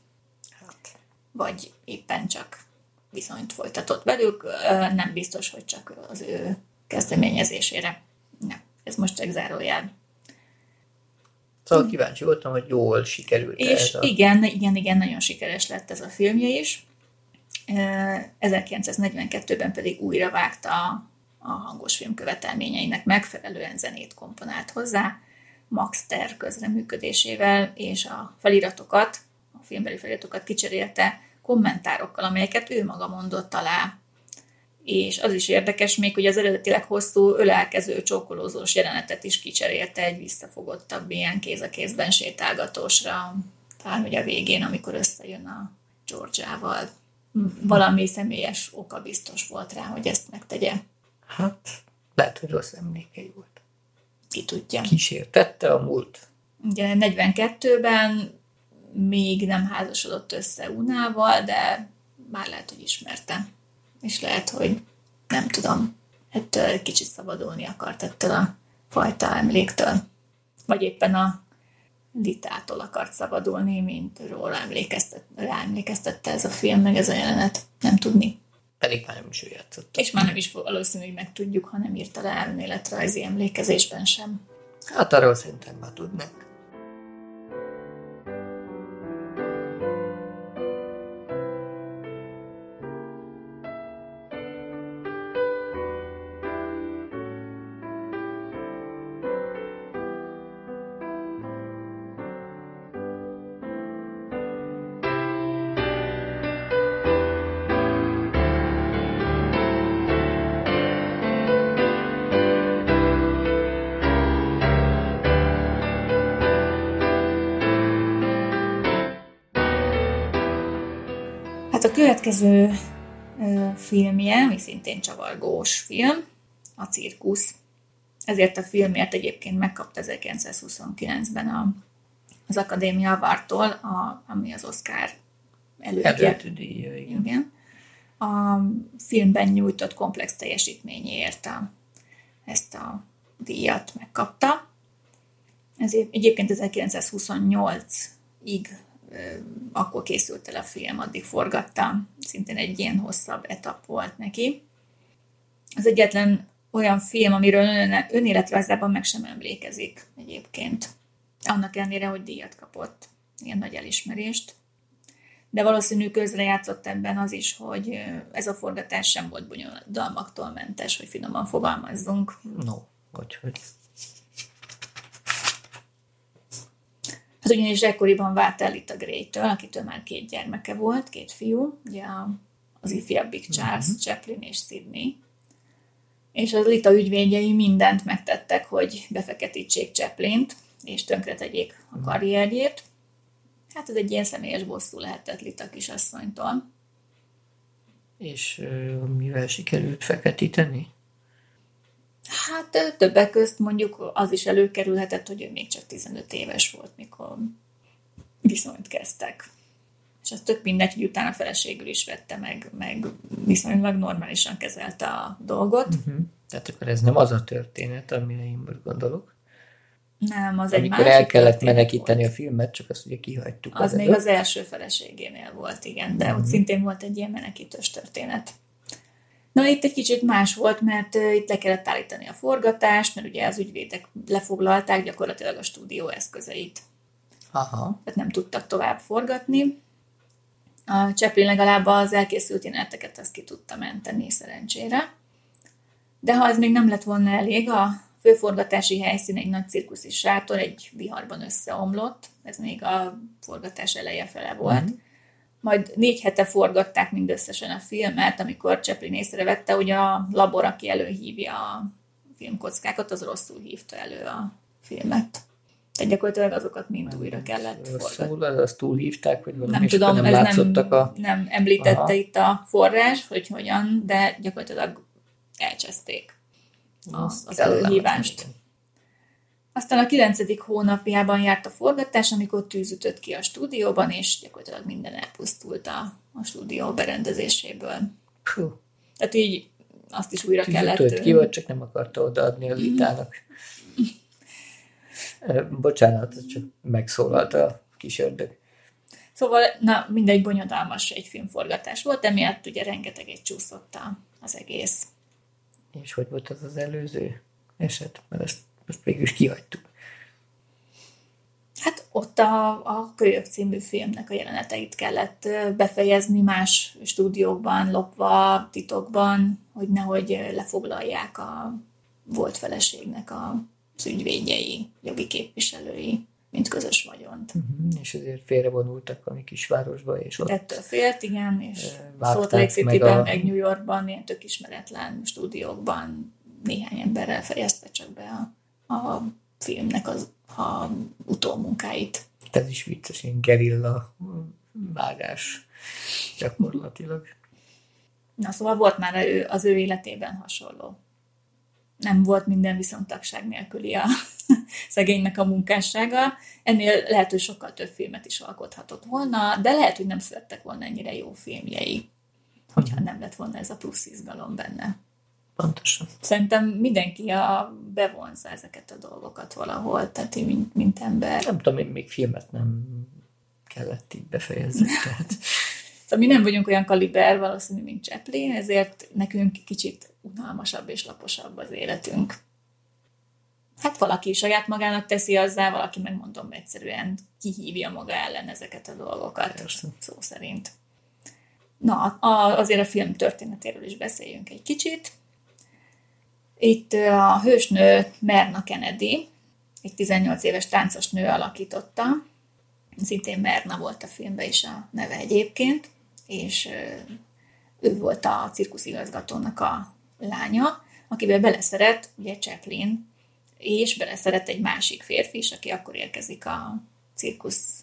Hát. Vagy éppen csak viszonyt folytatott velük, nem biztos, hogy csak az ő kezdeményezésére. Nem, ez most csak zárójel. Szóval kíváncsi voltam, hogy jól sikerült És ez a... igen, igen, igen, nagyon sikeres lett ez a filmje is. 1942-ben pedig újra vágta a hangos film követelményeinek megfelelően zenét komponált hozzá, Max Ter közreműködésével, és a feliratokat, a filmbeli feliratokat kicserélte kommentárokkal, amelyeket ő maga mondott alá és az is érdekes még, hogy az eredetileg hosszú ölelkező csókolózós jelenetet is kicserélte egy visszafogottabb ilyen kéz a kézben sétálgatósra, talán hogy a végén, amikor összejön a Georgiával. Valami személyes oka biztos volt rá, hogy ezt megtegye. Hát, lehet, hogy rossz emlékei volt. Ki tudja. Kísértette a múlt. Ugye 42-ben még nem házasodott össze Unával, de már lehet, hogy ismerte és lehet, hogy nem tudom, ettől kicsit szabadulni akart ettől a fajta emléktől. Vagy éppen a litától akart szabadulni, mint róla emlékeztet, rá emlékeztette ez a film, meg ez a jelenet. Nem tudni. Pedig már nem is ő játszott. És már nem is valószínűleg megtudjuk, ha nem írta le elméletrajzi emlékezésben sem. Hát arról szerintem már tudnak. Következő filmje, ami szintén csavargós film, a Cirkusz. Ezért a filmért egyébként megkapta 1929-ben a, az Akadémia Awardtól, a, ami az Oscar elődje. igen. igen. A filmben nyújtott komplex teljesítményéért a, ezt a díjat megkapta. Ezért egyébként 1928-ig akkor készült el a film, addig forgattam. Szintén egy ilyen hosszabb etap volt neki. Az egyetlen olyan film, amiről ön, önéletrajzában meg sem emlékezik egyébként. Annak ellenére, hogy díjat kapott, ilyen nagy elismerést. De valószínű közrejátszott ebben az is, hogy ez a forgatás sem volt bonyolodalmaktól mentes, hogy finoman fogalmazzunk. No, hogy, Az ugyanis ekkoriban vált el itt a Gray-től, akitől már két gyermeke volt, két fiú, ugye az ifjabbik Charles, uh-huh. Chaplin és Sydney. És az Lita ügyvédjei mindent megtettek, hogy befeketítsék Chaplint, és tönkretegyék a mhm. karrierjét. Hát ez egy ilyen személyes bosszú lehetett Lita kisasszonytól. És mivel sikerült feketíteni? Hát többek közt mondjuk az is előkerülhetett, hogy ő még csak 15 éves volt, mikor viszonyt kezdtek. És az tök mindegy, hogy utána feleségül is vette meg, meg viszonylag normálisan kezelte a dolgot. Uh-huh. Tehát akkor ez nem az a történet, amire én most gondolok. Nem, az Amikor egy el kellett menekíteni volt. a filmet, csak azt ugye kihagytuk. Az, az még előtt. az első feleségénél volt, igen, de uh-huh. ott mhm. szintén volt egy ilyen menekítős történet. Na itt egy kicsit más volt, mert itt le kellett állítani a forgatást, mert ugye az ügyvédek lefoglalták gyakorlatilag a stúdió eszközeit. Aha. Tehát nem tudtak tovább forgatni. A Chaplin legalább az elkészült jeleneteket azt ki tudta menteni szerencsére. De ha ez még nem lett volna elég, a főforgatási helyszín egy nagy cirkuszi sátor egy viharban összeomlott, ez még a forgatás eleje fele volt. Mm majd négy hete forgatták mindösszesen a filmet, amikor Chaplin észrevette, hogy a labor, aki előhívja a filmkockákat, az rosszul hívta elő a filmet. Tehát gyakorlatilag azokat mind nem, újra kellett forgatni. azt túlhívták, hogy valami nem tudom, nem ez nem, a... nem említette Aha. itt a forrás, hogy hogyan, de gyakorlatilag elcseszték az, az előhívást. Aztán a kilencedik hónapjában járt a forgatás, amikor tűzütött ki a stúdióban, és gyakorlatilag minden elpusztult a, a stúdió berendezéséből. Puh. Tehát így azt is újra tűzütött kellett... ki, vagy csak nem akarta odaadni az vitának. Bocsánat, csak megszólalt a kis ördög. Szóval, na, mindegy bonyodalmas egy filmforgatás volt, emiatt ugye rengeteg egy csúszott az egész. És hogy volt az az előző eset? Mert ezt, ezt végül is kihagytuk. Hát ott a, a Kölyök című filmnek a jeleneteit kellett befejezni más stúdiókban, lopva, titokban, hogy nehogy lefoglalják a volt feleségnek a ügyvédjei, jogi képviselői, mint közös vagyont. Uh-huh, és ezért félrevonultak a mi kisvárosba, és ott... Ettől félt, igen, és Salt Lake City-ben, meg, a... meg New Yorkban, ilyen tök ismeretlen stúdiókban néhány emberrel fejezte csak be a, a filmnek az a utómunkáit. Ez is vicces, ilyen gerilla vágás gyakorlatilag. Na szóval volt már az ő életében hasonló nem volt minden viszontagság nélküli a szegénynek a munkássága. Ennél lehet, hogy sokkal több filmet is alkothatott volna, de lehet, hogy nem születtek volna ennyire jó filmjei, hogyha nem lett volna ez a plusz izgalom benne. Pontosan. Szerintem mindenki a, bevonza ezeket a dolgokat valahol, tehát mint, mint ember. Nem tudom, én még filmet nem kellett így befejezni. Tehát. Szóval mi nem vagyunk olyan kaliber valószínű, mint Chaplin, ezért nekünk kicsit unalmasabb és laposabb az életünk. Hát valaki saját magának teszi azzá, valaki megmondom egyszerűen kihívja maga ellen ezeket a dolgokat, Persze. szó szerint. Na, azért a film történetéről is beszéljünk egy kicsit. Itt a hősnő Merna Kennedy, egy 18 éves táncos nő alakította, szintén Merna volt a filmben is a neve egyébként, és ő volt a cirkuszigazgatónak a lánya, akivel beleszeret, ugye Chaplin, és beleszeret egy másik férfi is, aki akkor érkezik a cirkusz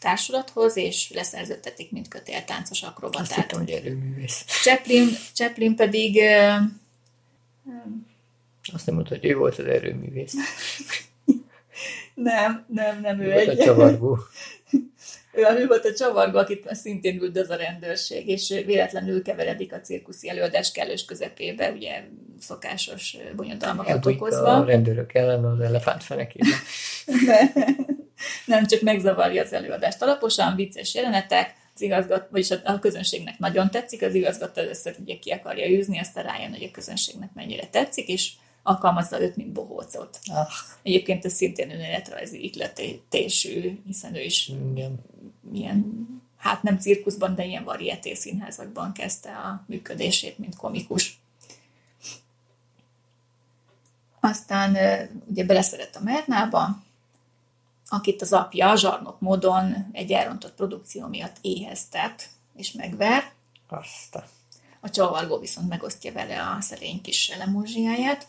társulathoz, és leszerződtetik, mint kötéltáncos akrobatát. Azt hittem, hogy erőművész. Chaplin, Chaplin pedig... Azt nem mondta, hogy ő volt az erőművész. nem, nem, nem ő, ő egy... a csavargó. ő, ő volt a csavargó, akit szintén üldöz a rendőrség, és véletlenül keveredik a cirkuszi előadás kellős közepébe, ugye szokásos bonyodalmakat Elbújik okozva. a rendőrök ellen az elefánt fenekében. Nem, csak megzavarja az előadást. Alaposan vicces jelenetek, az igazgat, vagyis a, a közönségnek nagyon tetszik, az igazgató először ugye ki akarja űzni, aztán rájön, hogy a közönségnek mennyire tetszik, és alkalmazza őt, mint bohócot. Ah. Egyébként ez szintén önéletrajzi ihletésű, hiszen ő is Igen. milyen, hát nem cirkuszban, de ilyen varieté színházakban kezdte a működését, mint komikus. Aztán ugye beleszedett a Mernába, akit az apja zsarnok módon egy elrontott produkció miatt éheztet és megver. Azt. A csavargó viszont megosztja vele a szerény kis lemózsiáját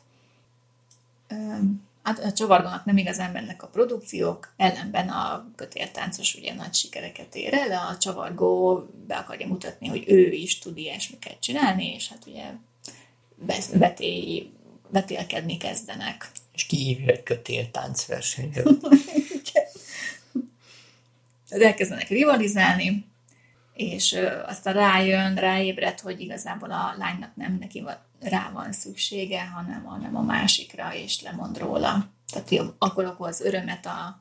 hát a csavargónak nem igazán mennek a produkciók, ellenben a kötéltáncos ugye nagy sikereket ér el, a csavargó be akarja mutatni, hogy ő is tud ilyesmiket csinálni, és hát ugye betély, betélkedni kezdenek. És kihívja egy kötéltáncversenyre. elkezdenek rivalizálni, és aztán rájön, ráébred, hogy igazából a lánynak nem neki rá van szüksége, hanem, hanem a másikra, és lemond róla. Tehát akkor okoz örömet a,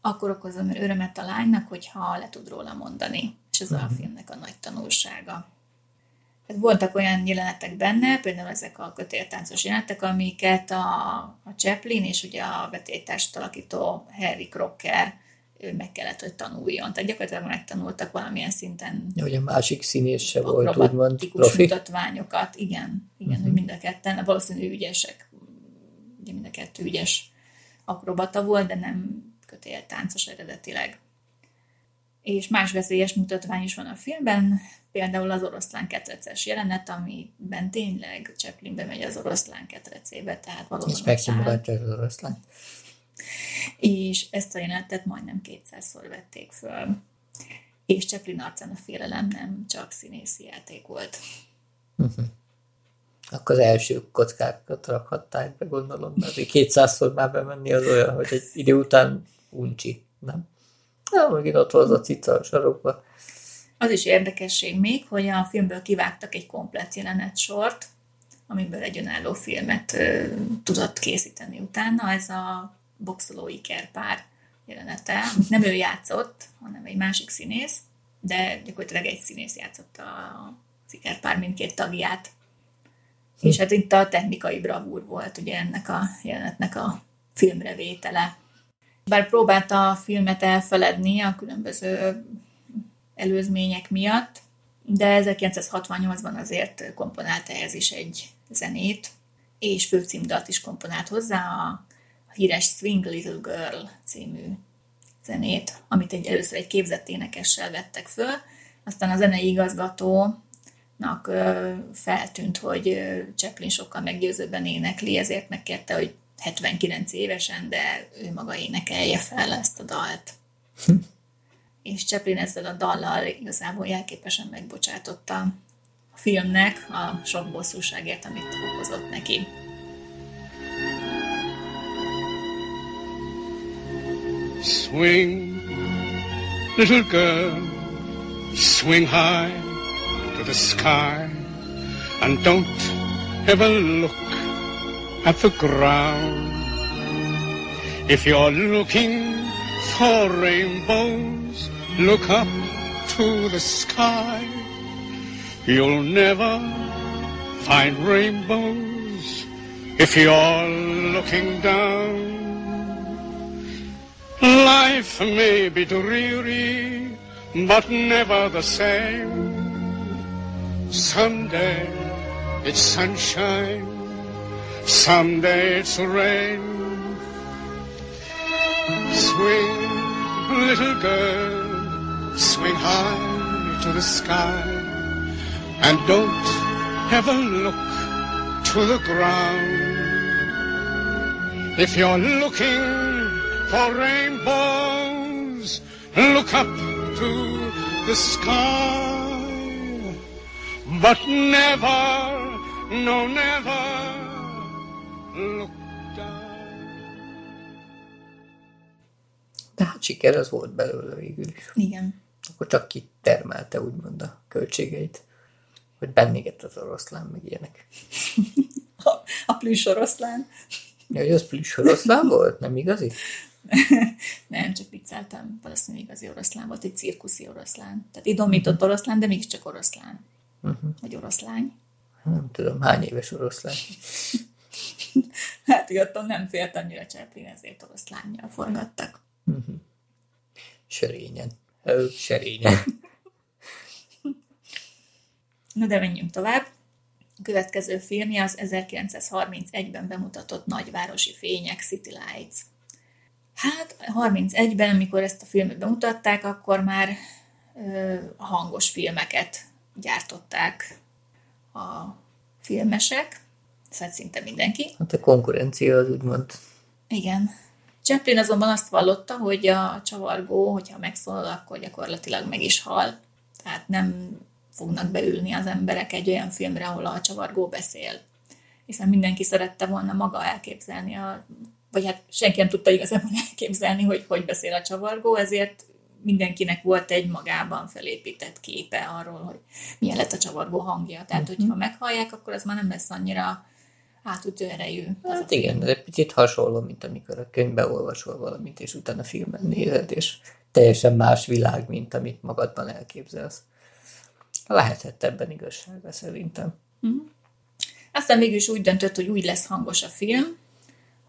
akkor okoz örömet a lánynak, hogyha le tud róla mondani. És ez uh-huh. a mhm. filmnek a nagy tanulsága. Hát voltak olyan jelenetek benne, például ezek a kötéltáncos jelenetek, amiket a, a Chaplin és ugye a vetélytársat alakító Harry Crocker ő meg kellett, hogy tanuljon. Tehát gyakorlatilag megtanultak valamilyen szinten. Ja, hogy a másik színész se volt, úgymond profi. mutatványokat, igen, igen, uh-huh. hogy mind a ketten, valószínű ügyesek, ugye mind a kettő ügyes akrobata volt, de nem kötéltáncos eredetileg. és más veszélyes mutatvány is van a filmben, például az oroszlán ketreces jelenet, amiben tényleg Chaplin bemegy az oroszlán ketrecébe, tehát valóban És megsimogatja az oroszlán. És ezt a jelenetet majdnem kétszerszor vették föl. És Chaplin arcán a félelem nem csak színészi játék volt. Uh-huh. Akkor az első kockákat rakhatták be, gondolom, mert kétszázszor már bemenni az olyan, hogy egy idő után uncsi, nem? Na, megint ott van az a cica a sarokba. Az is érdekesség még, hogy a filmből kivágtak egy komplet jelenet sort, amiből egy önálló filmet ö, tudott készíteni utána. Ez a boxolói kerpár jelenete, nem ő játszott, hanem egy másik színész, de gyakorlatilag egy színész játszotta az ikerpár mindkét tagját. Hm. És hát itt a technikai bravúr volt ugye ennek a jelenetnek a filmrevétele. Bár próbálta a filmet elfeledni a különböző előzmények miatt, de 1968-ban azért komponált ehhez is egy zenét, és főcímdalt is komponált hozzá a híres Swing Little Girl című zenét, amit egy, először egy képzett énekessel vettek föl, aztán a zenei igazgatónak feltűnt, hogy Chaplin sokkal meggyőzőbben énekli, ezért megkérte, hogy 79 évesen, de ő maga énekelje fel ezt a dalt. és Chaplin ezzel a dallal igazából jelképesen megbocsátotta a filmnek a sok bosszúságért, amit okozott neki. Swing, little girl, swing high to the sky and don't ever look at the ground. If you're looking for rainbows, look up to the sky. You'll never find rainbows if you're looking down. Life may be dreary, but never the same. Someday it's sunshine, someday it's rain. Swing, little girl, swing high to the sky, and don't ever look to the ground. If you're looking for rainbows, look up to the sky, but never, no, never look down. De hát siker az volt belőle végül is. Igen. Akkor csak kitermelte úgymond a költségeit, hogy bennégett az oroszlán, meg ilyenek. A, a plüss oroszlán. Ja, hogy az plüss oroszlán volt? Nem igazi? nem, csak vicceltem. Valószínűleg igazi oroszlán volt, egy cirkuszi oroszlán. Tehát idomított oroszlán, de mégiscsak oroszlán. Uh-huh. Vagy oroszlány. Nem tudom, hány éves oroszlán. hát igazán nem félt annyira Chaplin, ezért oroszlánnyal forgattak. Uh-huh. Serényen. Ö, serényen. Na de menjünk tovább. A következő filmje az 1931-ben bemutatott nagyvárosi fények, City Lights. Hát 31-ben, amikor ezt a filmet bemutatták, akkor már ö, hangos filmeket gyártották a filmesek, szóval szinte mindenki. Hát a konkurencia az úgymond. Igen. Chaplin azonban azt vallotta, hogy a csavargó, hogyha megszólal, akkor gyakorlatilag meg is hal. Tehát nem fognak beülni az emberek egy olyan filmre, ahol a csavargó beszél. Hiszen mindenki szerette volna maga elképzelni a vagy hát senki nem tudta igazából elképzelni, hogy hogy beszél a csavargó, ezért mindenkinek volt egy magában felépített képe arról, hogy milyen lett a csavargó hangja. Tehát, uh-huh. hogyha meghallják, akkor az már nem lesz annyira átütő erejű. Hát igen, ez egy picit hasonló, mint amikor a könyvbe olvasol valamit, és utána filmen nézed, és teljesen más világ, mint amit magadban elképzelsz. Lehetett ebben igazsága szerintem. Uh-huh. Aztán mégis úgy döntött, hogy úgy lesz hangos a film,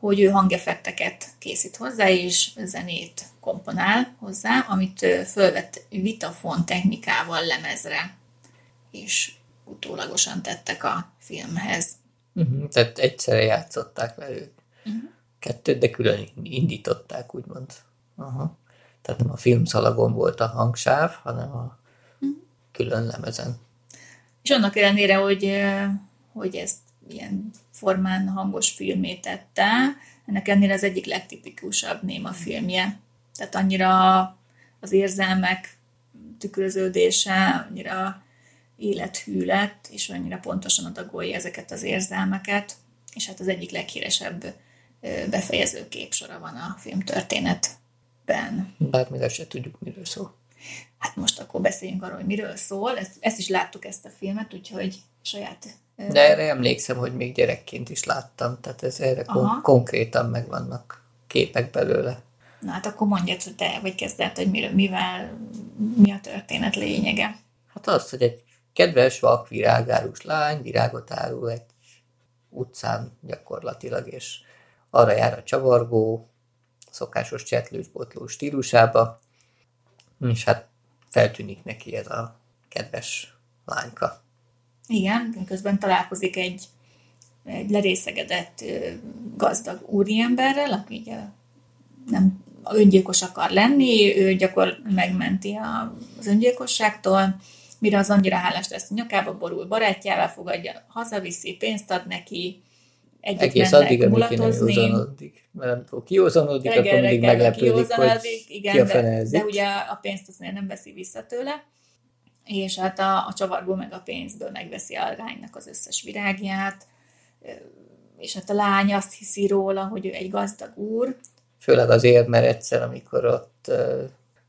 hogy ő hangeffekteket készít hozzá, és zenét komponál hozzá, amit fölvett vitafon technikával lemezre, és utólagosan tettek a filmhez. Uh-huh, tehát egyszerre játszották ők. Uh-huh. Kettőt, de külön indították, úgymond. Aha. Tehát nem a filmszalagon volt a hangsáv, hanem a külön lemezen. És annak ellenére, hogy, hogy ezt ilyen formán hangos filmé tette, ennek ennél az egyik legtipikusabb néma filmje. Tehát annyira az érzelmek tükröződése, annyira élethű lett, és annyira pontosan adagolja ezeket az érzelmeket, és hát az egyik leghíresebb befejező képsora van a filmtörténetben. Bármire se tudjuk, miről szól. Hát most akkor beszéljünk arról, hogy miről szól. Ezt, ezt is láttuk, ezt a filmet, úgyhogy saját... De erre emlékszem, hogy még gyerekként is láttam, tehát ez erre kon- konkrétan megvannak képek belőle. Na hát akkor mondjad, hogy te vagy kezdett, hogy miről, mivel, mi a történet lényege. Hát az, hogy egy kedves, vak, virágárus lány virágot árul egy utcán gyakorlatilag, és arra jár a csavargó, szokásos csetlős-botló stílusába, és hát feltűnik neki ez a kedves lányka. Igen, közben találkozik egy, egy lerészegedett gazdag úriemberrel, aki ugye nem öngyilkos akar lenni, ő gyakor megmenti az öngyilkosságtól, mire az annyira hálás lesz, nyakába borul, barátjával fogadja, hazaviszi, pénzt ad neki, együtt Egész addig, amíg ki nem józanodik. Mert amikor kiózanodik, akkor mindig meglepődik, hogy igen, ki a de, de ugye a pénzt azt nem veszi vissza tőle, és hát a, a csavargó meg a pénzből megveszi a lánynak az összes virágját, és hát a lány azt hiszi róla, hogy ő egy gazdag úr. Főleg azért, mert egyszer, amikor ott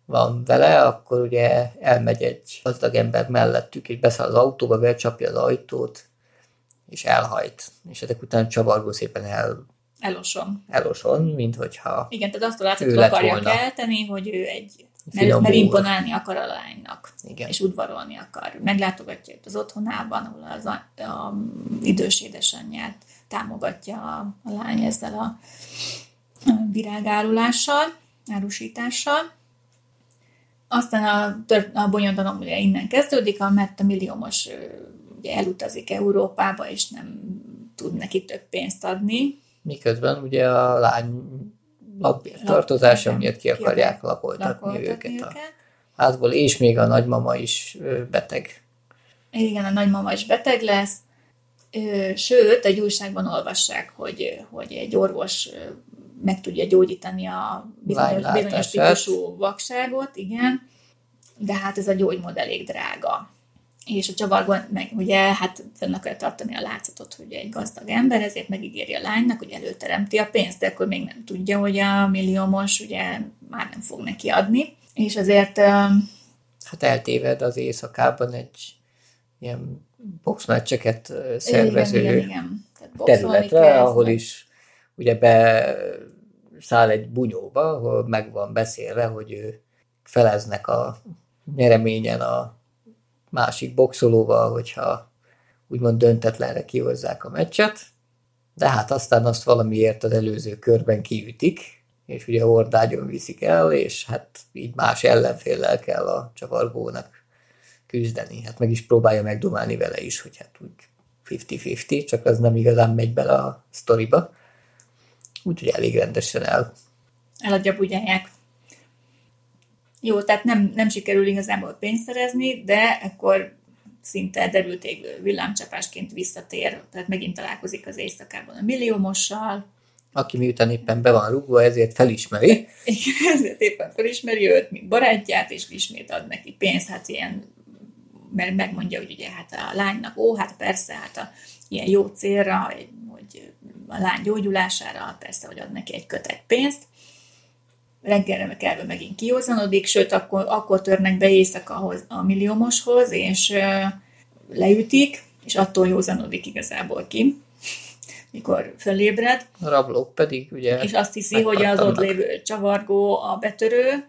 van vele, akkor ugye elmegy egy gazdag ember mellettük, és beszáll az autóba, becsapja az ajtót, és elhajt. És ezek után csavargó szépen el eloson. Eloson, mint hogyha Igen, tehát azt látszott, hogy akarja volna. kelteni, hogy ő egy mert, mert imponálni akar a lánynak, Igen. és udvarolni akar. Meglátogatja őt az otthonában, ahol az a, a idős édesanyját támogatja a, a lány ezzel a, a virágárulással, árusítással. Aztán a, a bonyodalom ugye innen kezdődik, mert a milliómos ugye elutazik Európába, és nem tud neki több pénzt adni. Miközben ugye a lány lakbér tartozása miatt ki akarják lakoltatni őket, őket. a házból, és még a nagymama is beteg. Igen, a nagymama is beteg lesz, sőt, egy újságban olvassák, hogy, hogy egy orvos meg tudja gyógyítani a bizonyos, bizonyos típusú vakságot, igen, de hát ez a gyógymód elég drága és a csavargon meg ugye hát fenn akarja tartani a látszatot, hogy egy gazdag ember, ezért megígéri a lánynak, hogy előteremti a pénzt, de akkor még nem tudja, hogy a milliómos ugye már nem fog neki adni, és azért... Hát eltéved az éjszakában egy ilyen boxmeccseket szervező igen, igen, igen. területre, kell, ahol is ugye beszáll egy bunyóba, ahol meg van beszélve, hogy ő feleznek a nyereményen a másik boxolóval, hogyha úgymond döntetlenre kihozzák a meccset, de hát aztán azt valamiért az előző körben kiütik, és ugye hordágyon viszik el, és hát így más ellenféllel kell a csavargónak küzdeni. Hát meg is próbálja megdomálni vele is, hogy hát úgy 50-50, csak az nem igazán megy bele a sztoriba. Úgyhogy elég rendesen el. Eladja bugyáják. Jó, tehát nem, nem sikerül igazából pénzt szerezni, de akkor szinte derülték villámcsapásként visszatér, tehát megint találkozik az éjszakában a milliómossal. Aki miután éppen be van rúgva, ezért felismeri. Igen, ezért éppen felismeri őt, mint barátját, és ismét ad neki pénzt, hát ilyen, mert megmondja, hogy ugye hát a lánynak, ó, hát persze, hát a ilyen jó célra, hogy a lány gyógyulására, persze, hogy ad neki egy kötek pénzt, reggelre kelve megint kiózanodik, sőt, akkor, akkor törnek be éjszakahoz a milliómoshoz, és leütik, és attól józanodik igazából ki, mikor fölébred. A rablók pedig ugye... És azt hiszi, hogy az ott lévő csavargó a betörő.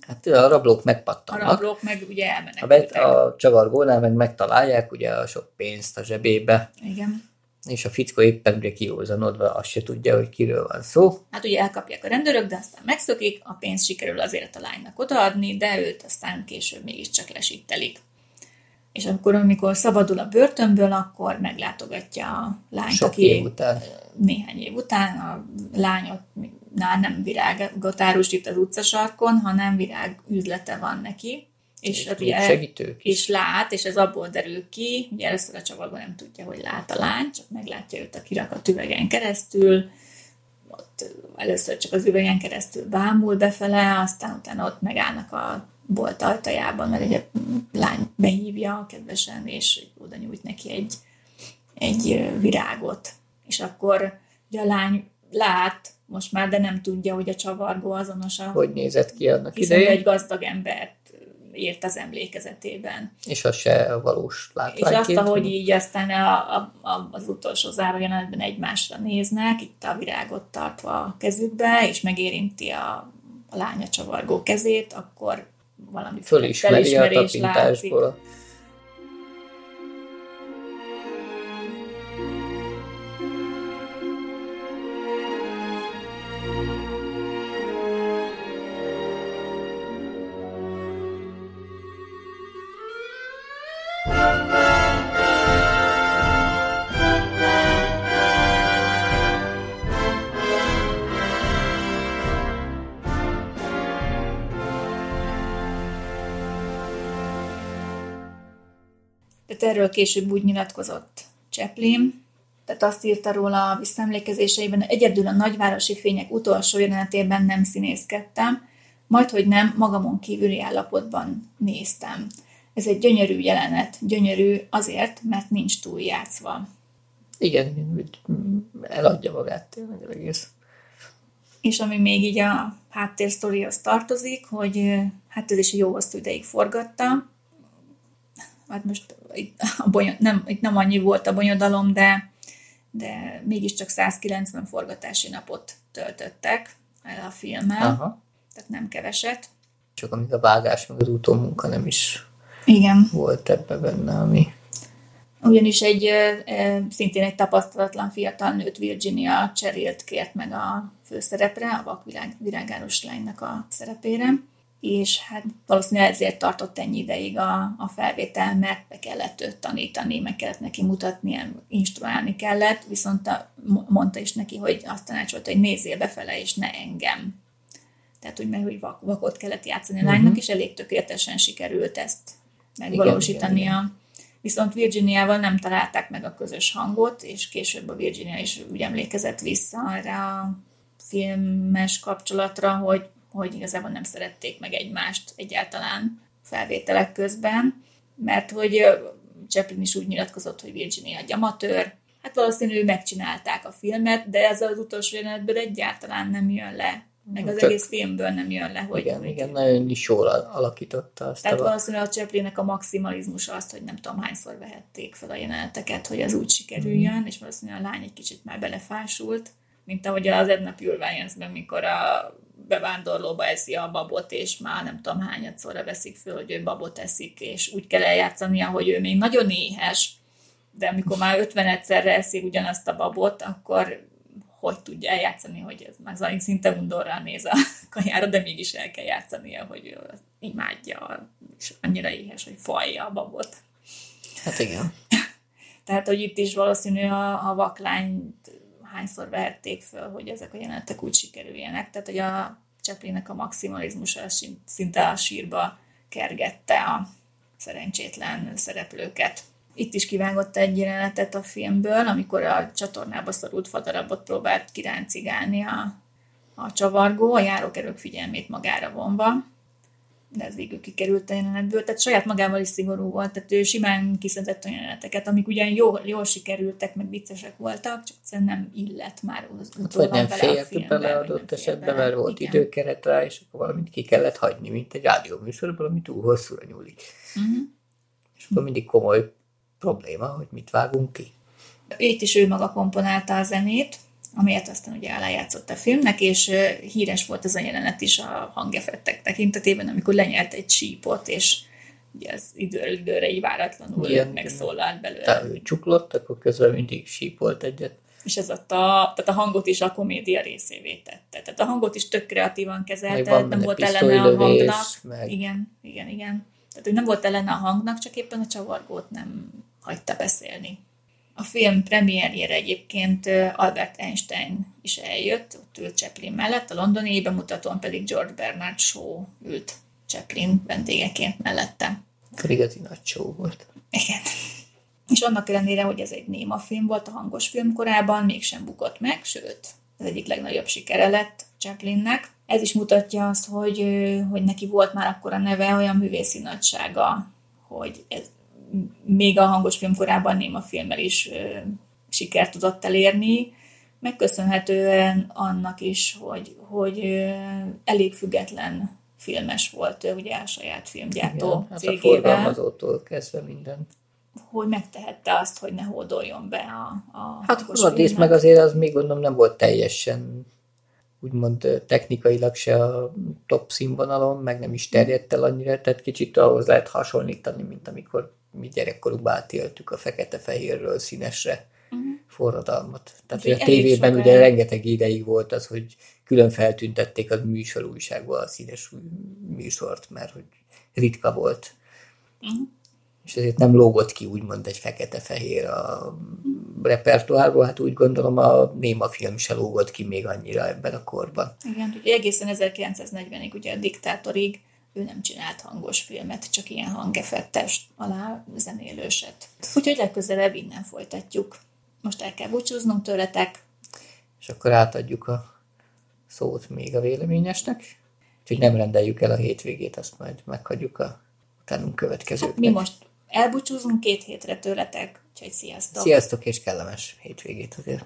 Hát a rablók megpattannak. A rablók meg ugye elmennek. A, bet, a csavargónál meg megtalálják ugye a sok pénzt a zsebébe. Igen és a fickó éppen ugye kiózanodva azt se tudja, hogy kiről van szó. Hát ugye elkapják a rendőrök, de aztán megszokik, a pénzt sikerül azért a lánynak odaadni, de őt aztán később mégiscsak lesítelik. és akkor, amikor szabadul a börtönből, akkor meglátogatja a lányt, Sok aki év után. néhány év után a lányot nál nem virágot árusít az utcasarkon, hanem virág üzlete van neki. És, És hát még ugye, segítők is. és lát, és ez abból derül ki, ugye először a csavarban nem tudja, hogy lát a lány, csak meglátja őt a kirakat üvegen keresztül, ott először csak az üvegen keresztül bámul befele, aztán utána ott megállnak a bolt ajtajában, mert egy lány behívja kedvesen, és oda nyújt neki egy, egy virágot. És akkor ugye a lány lát most már, de nem tudja, hogy a csavargó azonos a Hogy nézett ki annak idején, egy gazdag embert írt az emlékezetében. és az se valós És látványként. azt, ahogy így aztán a, a, a, az utolsó záró jelenetben egymásra néznek, itt a virágot tartva a kezükbe, és megérinti a, a lánya csavargó kezét, akkor valami felismerés látszik. Tehát erről később úgy nyilatkozott Chaplin, tehát azt írta róla a visszaemlékezéseiben, egyedül a nagyvárosi fények utolsó jelenetében nem színészkedtem, majd, hogy nem, magamon kívüli állapotban néztem. Ez egy gyönyörű jelenet, gyönyörű azért, mert nincs túl játszva. Igen, eladja magát tényleg egész. És ami még így a háttérsztorihoz tartozik, hogy hát ez is jó hosszú ideig forgatta. Hát most itt, a bonya, nem, itt nem annyi volt a bonyodalom, de, de mégiscsak 190 forgatási napot töltöttek el a filmmel, Aha. tehát nem keveset. Csak amíg a vágás meg az utómunka nem is Igen. volt ebbe benne, ami Ugyanis egy szintén egy tapasztalatlan fiatal nőt Virginia Cherylt kért meg a főszerepre, a vakvilág virágáros lánynak a szerepére, és hát valószínűleg ezért tartott ennyi ideig a, a felvétel, mert be kellett őt tanítani, meg kellett neki mutatni, instruálni kellett, viszont a, mondta is neki, hogy azt tanácsolta, hogy nézzél befele, és ne engem. Tehát, hogy meg hogy vak, vakot kellett játszani a lánynak, és elég tökéletesen sikerült ezt megvalósítania. Viszont Virginiával nem találták meg a közös hangot, és később a Virginia is úgy emlékezett vissza erre a filmes kapcsolatra, hogy, hogy igazából nem szerették meg egymást egyáltalán felvételek közben, mert hogy Chaplin is úgy nyilatkozott, hogy Virginia egy amatőr, hát valószínűleg megcsinálták a filmet, de ez az utolsó jelenetből egyáltalán nem jön le, meg az Csak- egész filmből nem jön le, hogy, igen, hogy igen, nagyon is jól alakította azt tehát a... valószínűleg a Chaplinnek a maximalizmus azt, hogy nem tudom hányszor vehették fel a jeleneteket, hogy az úgy sikerüljön, Mhm. és valószínűleg a lány egy kicsit már belefásult, mint ahogy az Edna Purványenzben, mikor a bevándorlóba eszi a babot, és már nem tudom hányadszorra veszik föl, hogy ő babot eszik, és úgy kell eljátszania, hogy ő még nagyon éhes, de amikor már 50 egyszerre eszi ugyanazt a babot, akkor hogy tudja eljátszani, hogy ez már zajlik, szinte undorral néz a kajára, de mégis el kell játszania, hogy ő imádja, és annyira éhes, hogy falja a babot. Hát igen. Tehát, hogy itt is valószínű a, a vaklányt hányszor vehették föl, hogy ezek a jelenetek úgy sikerüljenek. Tehát, hogy a Chaplinnek a maximalizmusa sin- szinte a sírba kergette a szerencsétlen szereplőket. Itt is kivágott egy jelenetet a filmből, amikor a csatornába szorult fadarabot próbált kiráncigálni a, a csavargó, a járókerők figyelmét magára vonva de ez végül kikerült a jelenetből, tehát saját magával is szigorú volt, tehát ő simán kiszedett olyan jeleneteket, amik ugyan jól, jól sikerültek, meg viccesek voltak, csak egyszerűen nem illett már az Hát, vagy nem bele a félt filmbe, bele vagy nem adott fér esetben, mert volt Igen. időkeret rá, és akkor valamit ki kellett hagyni, mint egy rádióműsorban, ami túl hosszúra nyúlik. Uh-huh. És akkor mindig komoly probléma, hogy mit vágunk ki. Itt is ő maga komponálta a zenét, amelyet aztán ugye alájátszott a filmnek, és híres volt ez a jelenet is a hangeffektek tekintetében, amikor lenyelt egy sípot, és ugye az időről időre így íváratlanul Igen, megszólalt belőle. Tehát ő csuklott, akkor közben mindig sípolt egyet. és ez ott a, tehát a hangot is a komédia részévé tette. Tehát a hangot is tök kreatívan kezelte, nem volt ellene a hangnak. meg- Igen, igen, igen. Tehát, hogy nem volt ellene a hangnak, csak éppen a csavargót nem hagyta beszélni. A film premierjére egyébként Albert Einstein is eljött, ott ült Chaplin mellett, a londoni bemutatón pedig George Bernard Shaw ült Chaplin vendégeként mellette. Igazi nagy show volt. Igen. És annak ellenére, hogy ez egy néma film volt a hangos film korában, mégsem bukott meg, sőt, az egyik legnagyobb sikere lett Chaplinnek. Ez is mutatja azt, hogy, hogy neki volt már akkor a neve, olyan művészi nagysága, hogy ez, még a hangos film korában néma filmmel is sikert tudott elérni, megköszönhetően annak is, hogy, hogy elég független filmes volt ő, ugye a saját filmgyártó Igen, hát cégével. a forgalmazótól kezdve minden. Hogy megtehette azt, hogy ne hódoljon be a, a Hát a meg azért az még gondolom nem volt teljesen úgymond technikailag se a top színvonalon, meg nem is terjedt el annyira, tehát kicsit ahhoz lehet hasonlítani, mint amikor mi gyerekkorukban átéltük a fekete-fehérről színesre uh-huh. forradalmat. Tehát hogy a tévében ugye rengeteg ideig volt az, hogy külön feltüntették az műsor újságban a színes műsort, mert hogy ritka volt. Uh-huh. És ezért nem lógott ki úgymond egy fekete-fehér a repertoárból, hát úgy gondolom a néma film se lógott ki még annyira ebben a korban. Igen, ugye egészen 1940-ig, ugye a diktátorig ő nem csinált hangos filmet, csak ilyen hangeffektes alá zenélőset. Úgyhogy legközelebb innen folytatjuk. Most el kell búcsúznunk tőletek. És akkor átadjuk a szót még a véleményesnek. Úgyhogy nem rendeljük el a hétvégét, azt majd meghagyjuk a utánunk következőknek. Hát mi most elbúcsúzunk két hétre tőletek, úgyhogy sziasztok! Sziasztok és kellemes hétvégét azért!